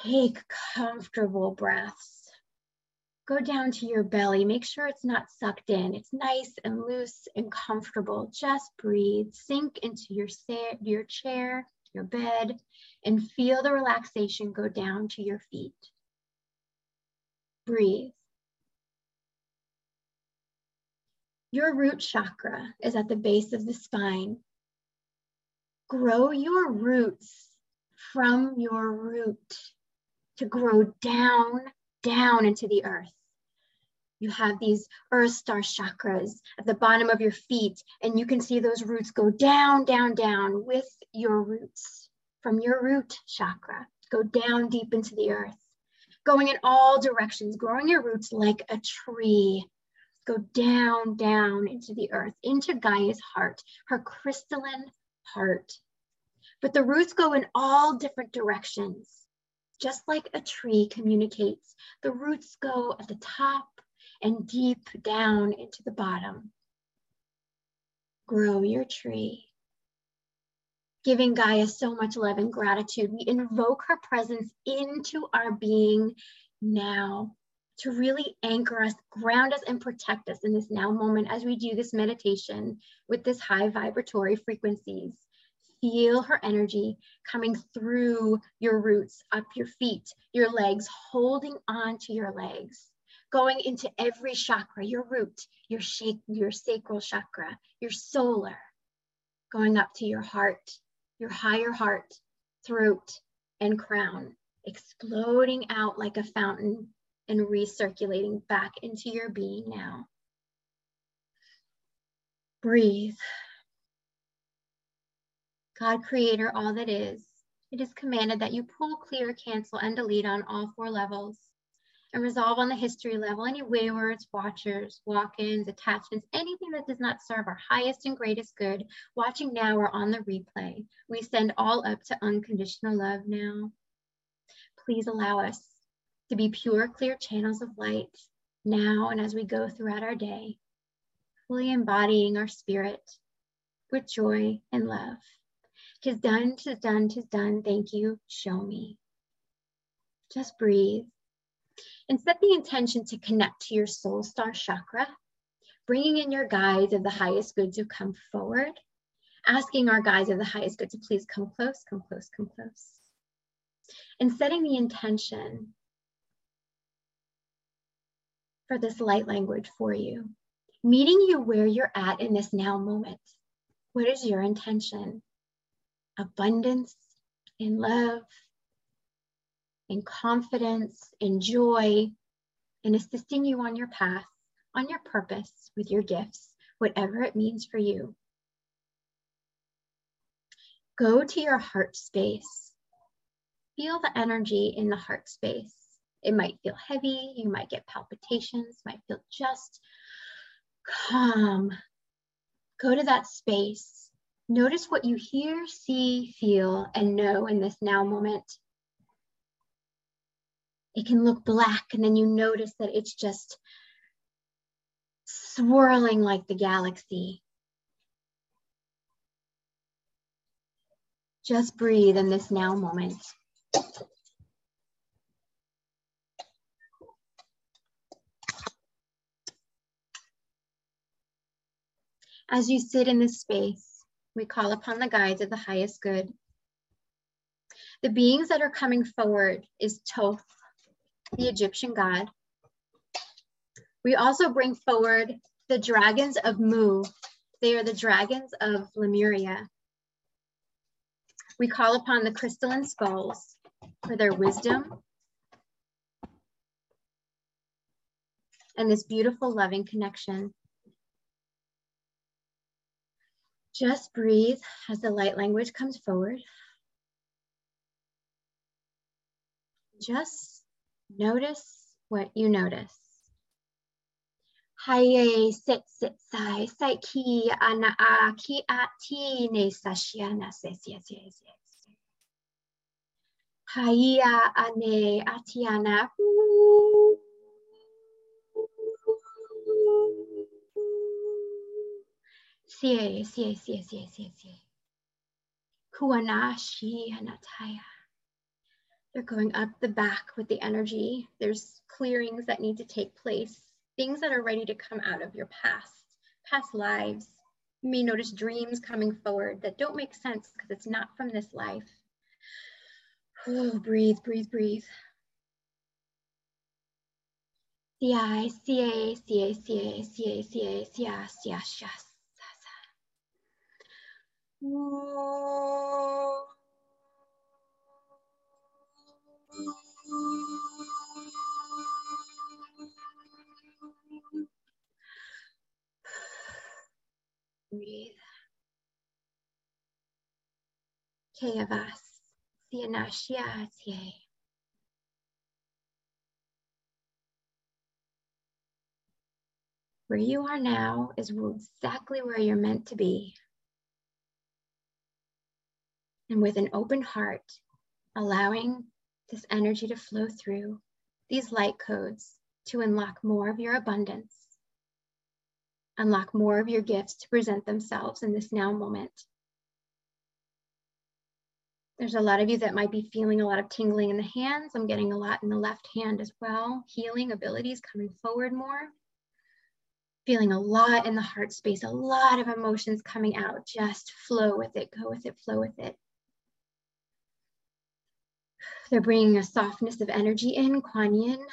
Take comfortable breaths. Go down to your belly. Make sure it's not sucked in. It's nice and loose and comfortable. Just breathe. Sink into your, your chair, your bed, and feel the relaxation go down to your feet. Breathe. Your root chakra is at the base of the spine. Grow your roots from your root to grow down, down into the earth. You have these earth star chakras at the bottom of your feet, and you can see those roots go down, down, down with your roots from your root chakra. Go down deep into the earth, going in all directions, growing your roots like a tree go down, down into the earth, into Gaia's heart, her crystalline heart. But the roots go in all different directions. Just like a tree communicates, the roots go at the top and deep down into the bottom. Grow your tree. Giving Gaia so much love and gratitude, we invoke her presence into our being now to really anchor us, ground us, and protect us in this now moment as we do this meditation with this high vibratory frequencies. Feel her energy coming through your roots, up your feet, your legs, holding on to your legs, going into every chakra, your root, your shake, your sacral chakra, your solar, going up to your heart, your higher heart, throat, and crown, exploding out like a fountain and recirculating back into your being now. Breathe. God, creator, all that is, it is commanded that you pull, clear, cancel, and delete on all four levels and resolve on the history level any waywards, watchers, walk-ins, attachments, anything that does not serve our highest and greatest good, watching now or on the replay. We send all up to unconditional love now. Please allow us to be pure, clear channels of light now and as we go throughout our day, fully embodying our spirit with joy and love. Tis done, tis done, tis done. Thank you. Show me. Just breathe and set the intention to connect to your soul star chakra, bringing in your guides of the highest good to come forward, asking our guides of the highest good to please come close, come close, come close. And setting the intention for this light language for you, meeting you where you're at in this now moment. What is your intention? Abundance, in love, in confidence, in joy, in assisting you on your path, on your purpose, with your gifts, whatever it means for you. Go to your heart space. Feel the energy in the heart space. It might feel heavy, you might get palpitations, might feel just calm. Go to that space. Notice what you hear, see, feel, and know in this now moment. It can look black, and then you notice that it's just swirling like the galaxy. Just breathe in this now moment. As you sit in this space, we call upon the guides of the highest good. The beings that are coming forward is Thoth, the Egyptian god. We also bring forward the dragons of Mu. They are the dragons of Lemuria. We call upon the crystalline skulls for their wisdom and this beautiful loving connection. Just breathe as the light language comes forward. Just notice what you notice. Haye sit sit sai sai ki ana a ki a ti ne sashiana ses yes yes yes. Haia ane atiana. Sie sie sie sie sie sie. Kuanashi anataya. They're going up the back with the energy. There's clearings that need to take place, things that are ready to come out of your past, past lives. You may notice dreams coming forward that don't make sense because it's not from this life. Oh, breathe, breathe, breathe. CI, CA, CA, CA, CA, CA, CA, CA, CA. Breathe. Where you are now is exactly where you're meant to be. And with an open heart, allowing this energy to flow through these light codes to unlock more of your abundance, unlock more of your gifts to present themselves in this now moment. There's a lot of you that might be feeling a lot of tingling in the hands. I'm getting a lot in the left hand as well. Healing abilities coming forward more. Feeling a lot in the heart space, a lot of emotions coming out. Just flow with it, go with it, flow with it. They're bringing a softness of energy in, Kuan Yin.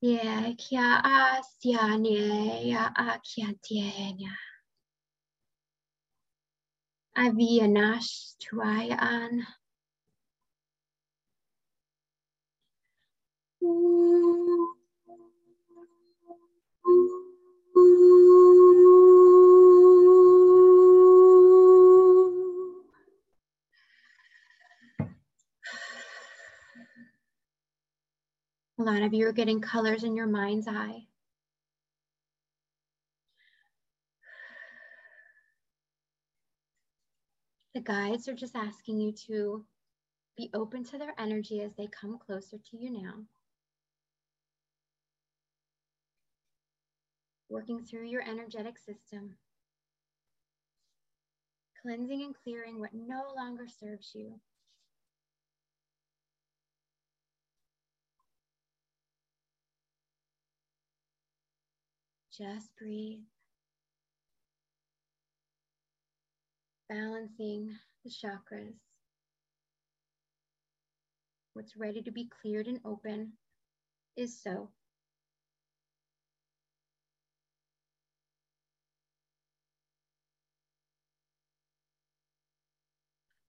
Yeah, kia a sia nie ya a kia tienya. Tuai an. Ooh. A lot of you are getting colors in your mind's eye. The guides are just asking you to be open to their energy as they come closer to you now. Working through your energetic system. Cleansing and clearing what no longer serves you. Just breathe. Balancing the chakras. What's ready to be cleared and open is so.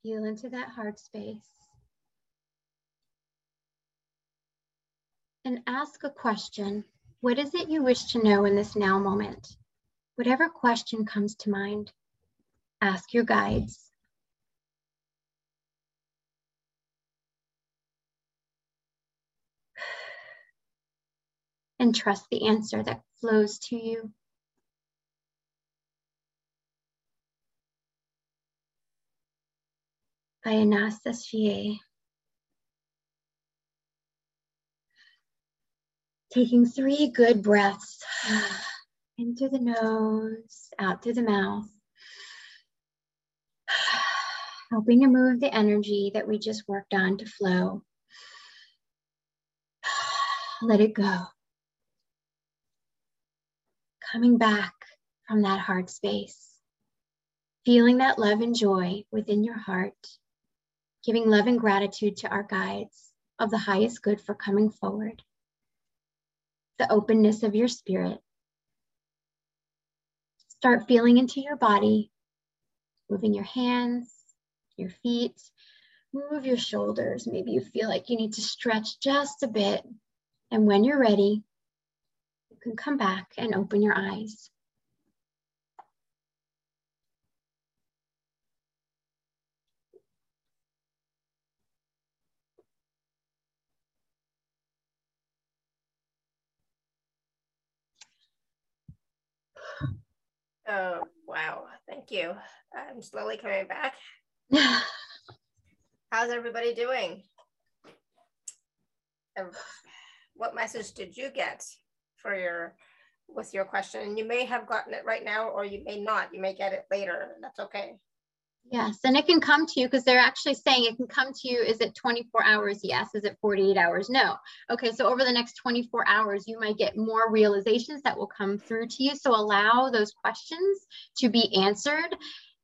Feel into that heart space. And ask a question what is it you wish to know in this now moment? Whatever question comes to mind, ask your guides. And trust the answer that flows to you. By Taking three good breaths into the nose, out through the mouth. Helping to move the energy that we just worked on to flow. Let it go. Coming back from that heart space. Feeling that love and joy within your heart. Giving love and gratitude to our guides of the highest good for coming forward the openness of your spirit. Start feeling into your body, moving your hands, your feet, move your shoulders. Maybe you feel like you need to stretch just a bit. And when you're ready, you can come back and open your eyes. Oh, wow. Thank you. I'm slowly coming back. How's everybody doing? What message did you get for your with your question? And you may have gotten it right now or you may not. You may get it later. That's okay. Yes, and it can come to you because they're actually saying it can come to you. Is it 24 hours? Yes. Is it 48 hours? No. Okay, so over the next 24 hours, you might get more realizations that will come through to you. So allow those questions to be answered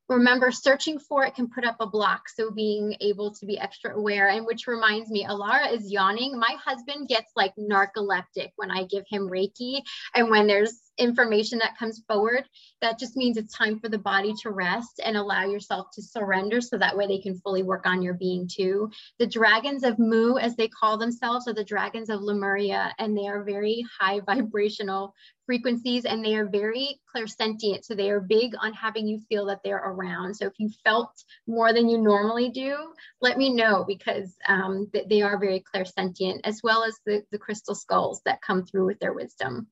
remember searching for it can put up a block. So being able to be extra aware and which reminds me alara is yawning. My husband gets like narcoleptic when i give him reiki and when there's information that comes forward that just means it's time for the body to rest and allow yourself to surrender so that way they can fully work on your being too. The dragons of mu as they call themselves are the dragons of lemuria and they are very high vibrational frequencies and they are very clairsentient. So they are big on having you feel that they're around. So if you felt more than you normally do, let me know because um, they are very clairsentient as well as the, the crystal skulls that come through with their wisdom.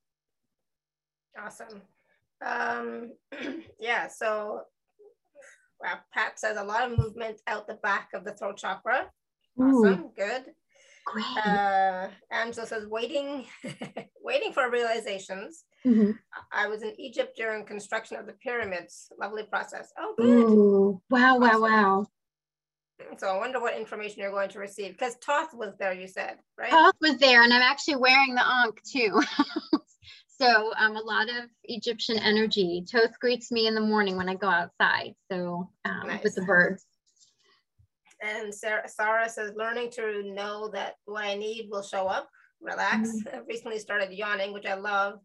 Awesome. Um, yeah, so wow, Pat says a lot of movement out the back of the throat chakra. Awesome, Ooh. good. Great. Uh, Angela says, waiting, waiting for realizations. Mm-hmm. I was in Egypt during construction of the pyramids. Lovely process. Oh, good. Ooh, wow, wow, awesome. wow. So I wonder what information you're going to receive because Thoth was there, you said, right? Thoth was there, and I'm actually wearing the Ankh too. so um, a lot of Egyptian energy. Thoth greets me in the morning when I go outside. So um, nice. with the birds. And Sarah, Sarah says, learning to know that what I need will show up. Relax. Mm-hmm. I've recently started yawning, which I love,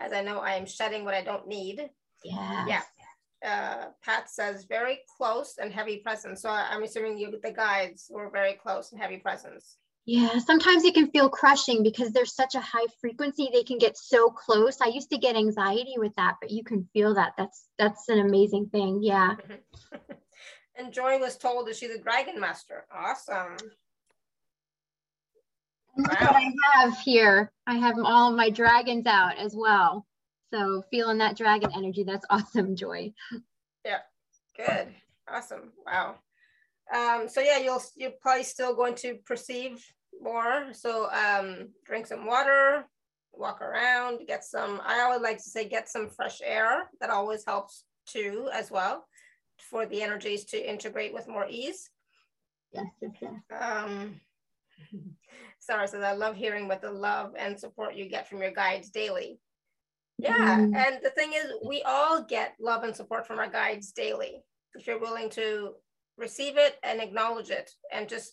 as I know I am shedding what I don't need. Yeah. Yeah. Uh, Pat says very close and heavy presence. So I'm assuming you the guides were very close and heavy presence. Yeah, sometimes it can feel crushing because there's such a high frequency. They can get so close. I used to get anxiety with that, but you can feel that. That's that's an amazing thing. Yeah. And Joy was told that she's a dragon master. Awesome. Wow. what I have here. I have all of my dragons out as well. So feeling that dragon energy, that's awesome, Joy. Yeah, good. Awesome. Wow. Um, so yeah, you'll you're probably still going to perceive more. So um, drink some water, walk around, get some. I always like to say get some fresh air. That always helps too, as well for the energies to integrate with more ease. Yes, yes, yes. Um, Sarah says, I love hearing what the love and support you get from your guides daily. Yeah, mm. and the thing is, we all get love and support from our guides daily. If you're willing to receive it and acknowledge it and just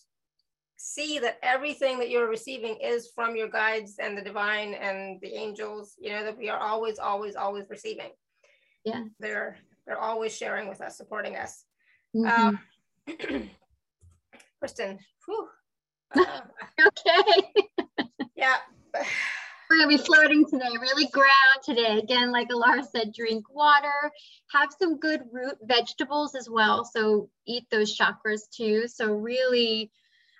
see that everything that you're receiving is from your guides and the divine and the angels, you know, that we are always, always, always receiving. Yeah. They're they're always sharing with us, supporting us. Mm-hmm. Um, Kristen, whew, uh, okay. yeah. We're gonna be floating today, really ground today. Again, like Alara said, drink water, have some good root vegetables as well. So eat those chakras too. So really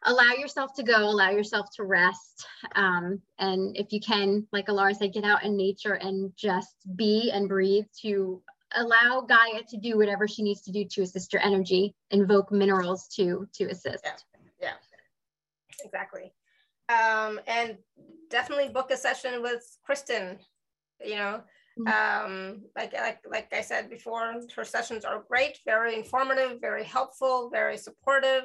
allow yourself to go, allow yourself to rest. Um, and if you can, like Alara said, get out in nature and just be and breathe to allow Gaia to do whatever she needs to do to assist your energy, invoke minerals to to assist. Yeah, yeah. exactly. Um, and definitely book a session with Kristen. You know, mm-hmm. um, like like like I said before, her sessions are great, very informative, very helpful, very supportive.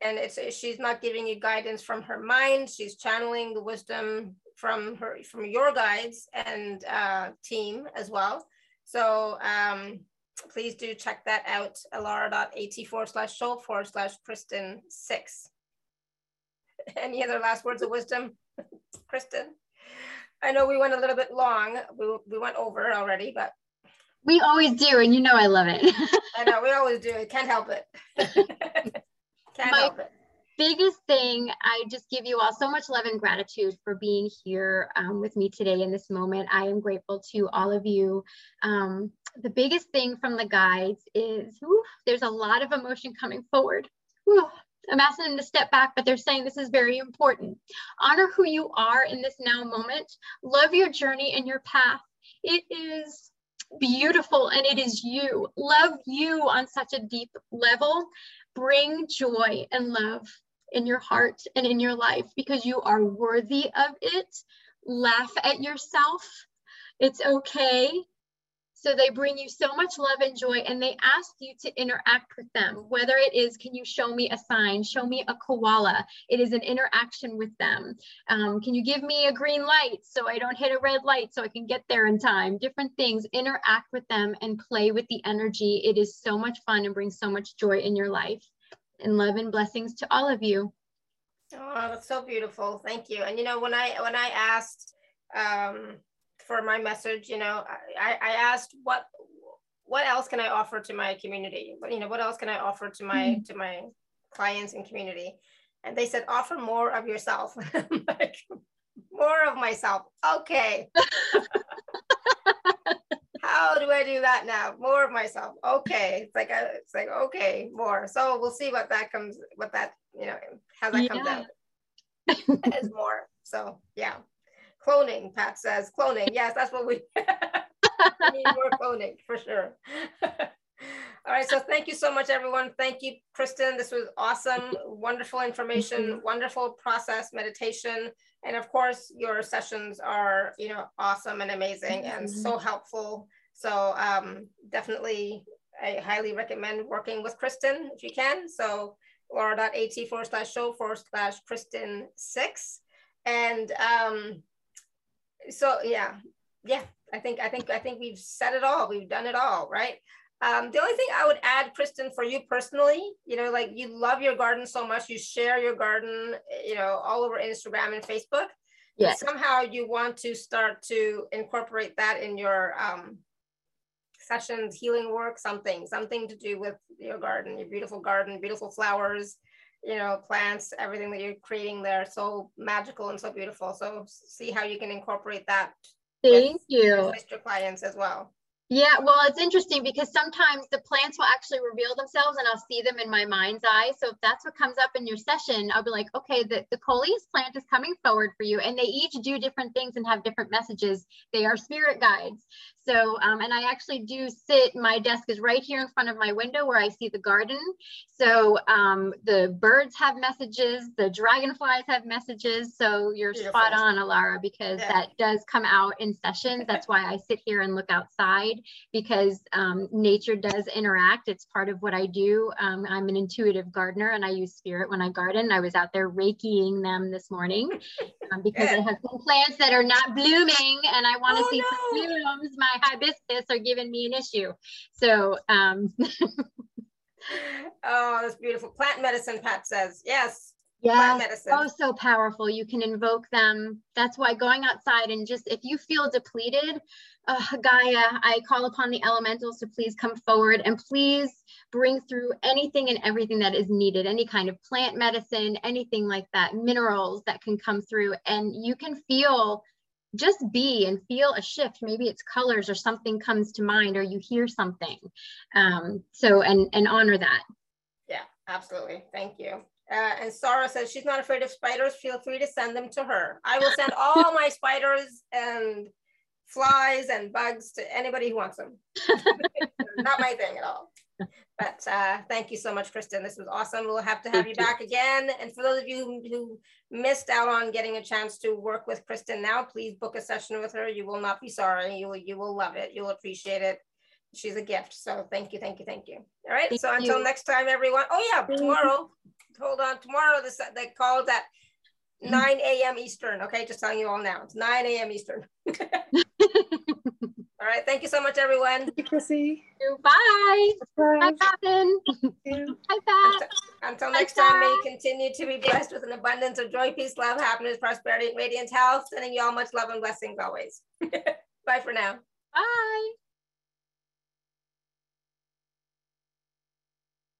And it's she's not giving you guidance from her mind; she's channeling the wisdom from her from your guides and uh, team as well. So um, please do check that out, alara.at forward slash show forward slash Kristen six. Any other last words of wisdom, Kristen? I know we went a little bit long. We, we went over already, but. We always do, and you know I love it. I know, we always do. Can't help it. Can't My, help it biggest thing, I just give you all so much love and gratitude for being here um, with me today in this moment. I am grateful to all of you. Um, the biggest thing from the guides is whew, there's a lot of emotion coming forward. Whew, I'm asking them to step back, but they're saying this is very important. Honor who you are in this now moment. Love your journey and your path. It is beautiful and it is you. Love you on such a deep level. Bring joy and love in your heart and in your life because you are worthy of it. Laugh at yourself. It's okay. So they bring you so much love and joy, and they ask you to interact with them. Whether it is, can you show me a sign? Show me a koala. It is an interaction with them. Um, can you give me a green light so I don't hit a red light so I can get there in time? Different things. Interact with them and play with the energy. It is so much fun and brings so much joy in your life. And love and blessings to all of you. Oh, that's so beautiful. Thank you. And you know, when I when I asked um, for my message, you know, I, I asked what what else can I offer to my community? But you know, what else can I offer to my mm-hmm. to my clients and community? And they said, offer more of yourself. like, more of myself. Okay. How do I do that now? More of myself. Okay. It's like a, it's like okay, more. So we'll see what that comes, what that you know, how that yeah. comes out as more. So yeah cloning, Pat says. Cloning. Yes, that's what we, we need more cloning for sure. All right, so thank you so much, everyone. Thank you, Kristen. This was awesome, wonderful information, wonderful process meditation. And of course, your sessions are, you know, awesome and amazing and mm-hmm. so helpful. So um, definitely, I highly recommend working with Kristen if you can. So alara.at forward slash show forward slash Kristen six. And um, so yeah, yeah, I think I think I think we've said it all. We've done it all, right? Um, the only thing I would add, Kristen, for you personally, you know, like you love your garden so much, you share your garden, you know, all over Instagram and Facebook. Yeah. Somehow you want to start to incorporate that in your um, sessions, healing work, something, something to do with your garden, your beautiful garden, beautiful flowers, you know, plants, everything that you're creating there, so magical and so beautiful. So see how you can incorporate that. Thank you. With your clients as well. Yeah, well, it's interesting because sometimes the plants will actually reveal themselves and I'll see them in my mind's eye. So if that's what comes up in your session, I'll be like, okay, the, the Coleus plant is coming forward for you. And they each do different things and have different messages. They are spirit guides. So, um, and I actually do sit, my desk is right here in front of my window where I see the garden. So um, the birds have messages, the dragonflies have messages. So you're Beautiful. spot on, Alara, because yeah. that does come out in sessions. That's why I sit here and look outside because um, nature does interact. It's part of what I do. Um, I'm an intuitive gardener and I use spirit when I garden. I was out there raking them this morning um, because I have some plants that are not blooming and I want to oh, see no. some blooms. My hibiscus are giving me an issue. So, um, oh, that's beautiful. Plant medicine, Pat says. Yes. Yeah. Oh, so powerful. You can invoke them. That's why going outside and just if you feel depleted, uh, Gaia, I call upon the elementals to please come forward and please bring through anything and everything that is needed, any kind of plant medicine, anything like that, minerals that can come through. And you can feel just be and feel a shift. Maybe it's colors or something comes to mind or you hear something. Um, so and and honor that. Yeah absolutely. Thank you. Uh, and Sarah says she's not afraid of spiders. Feel free to send them to her. I will send all my spiders and flies and bugs to anybody who wants them. Not my thing at all but uh, thank you so much, Kristen. This was awesome. We'll have to have you back again. And for those of you who, who missed out on getting a chance to work with Kristen now, please book a session with her. You will not be sorry. You will, you will love it. You'll appreciate it. She's a gift. So thank you, thank you, thank you. All right. Thank so until you. next time, everyone. Oh yeah, tomorrow. hold on. Tomorrow, this they called at 9 a.m. Eastern. Okay, just telling you all now. It's 9 a.m. Eastern. All right. Thank you so much, everyone. Thank you, Chrissy. Bye. Bye, Catherine. Hi, Pat. Until, next time, may you continue to be blessed with an abundance of joy, peace, love, happiness, prosperity, and radiant health. Sending you all much love and blessings always. Bye for now. Bye.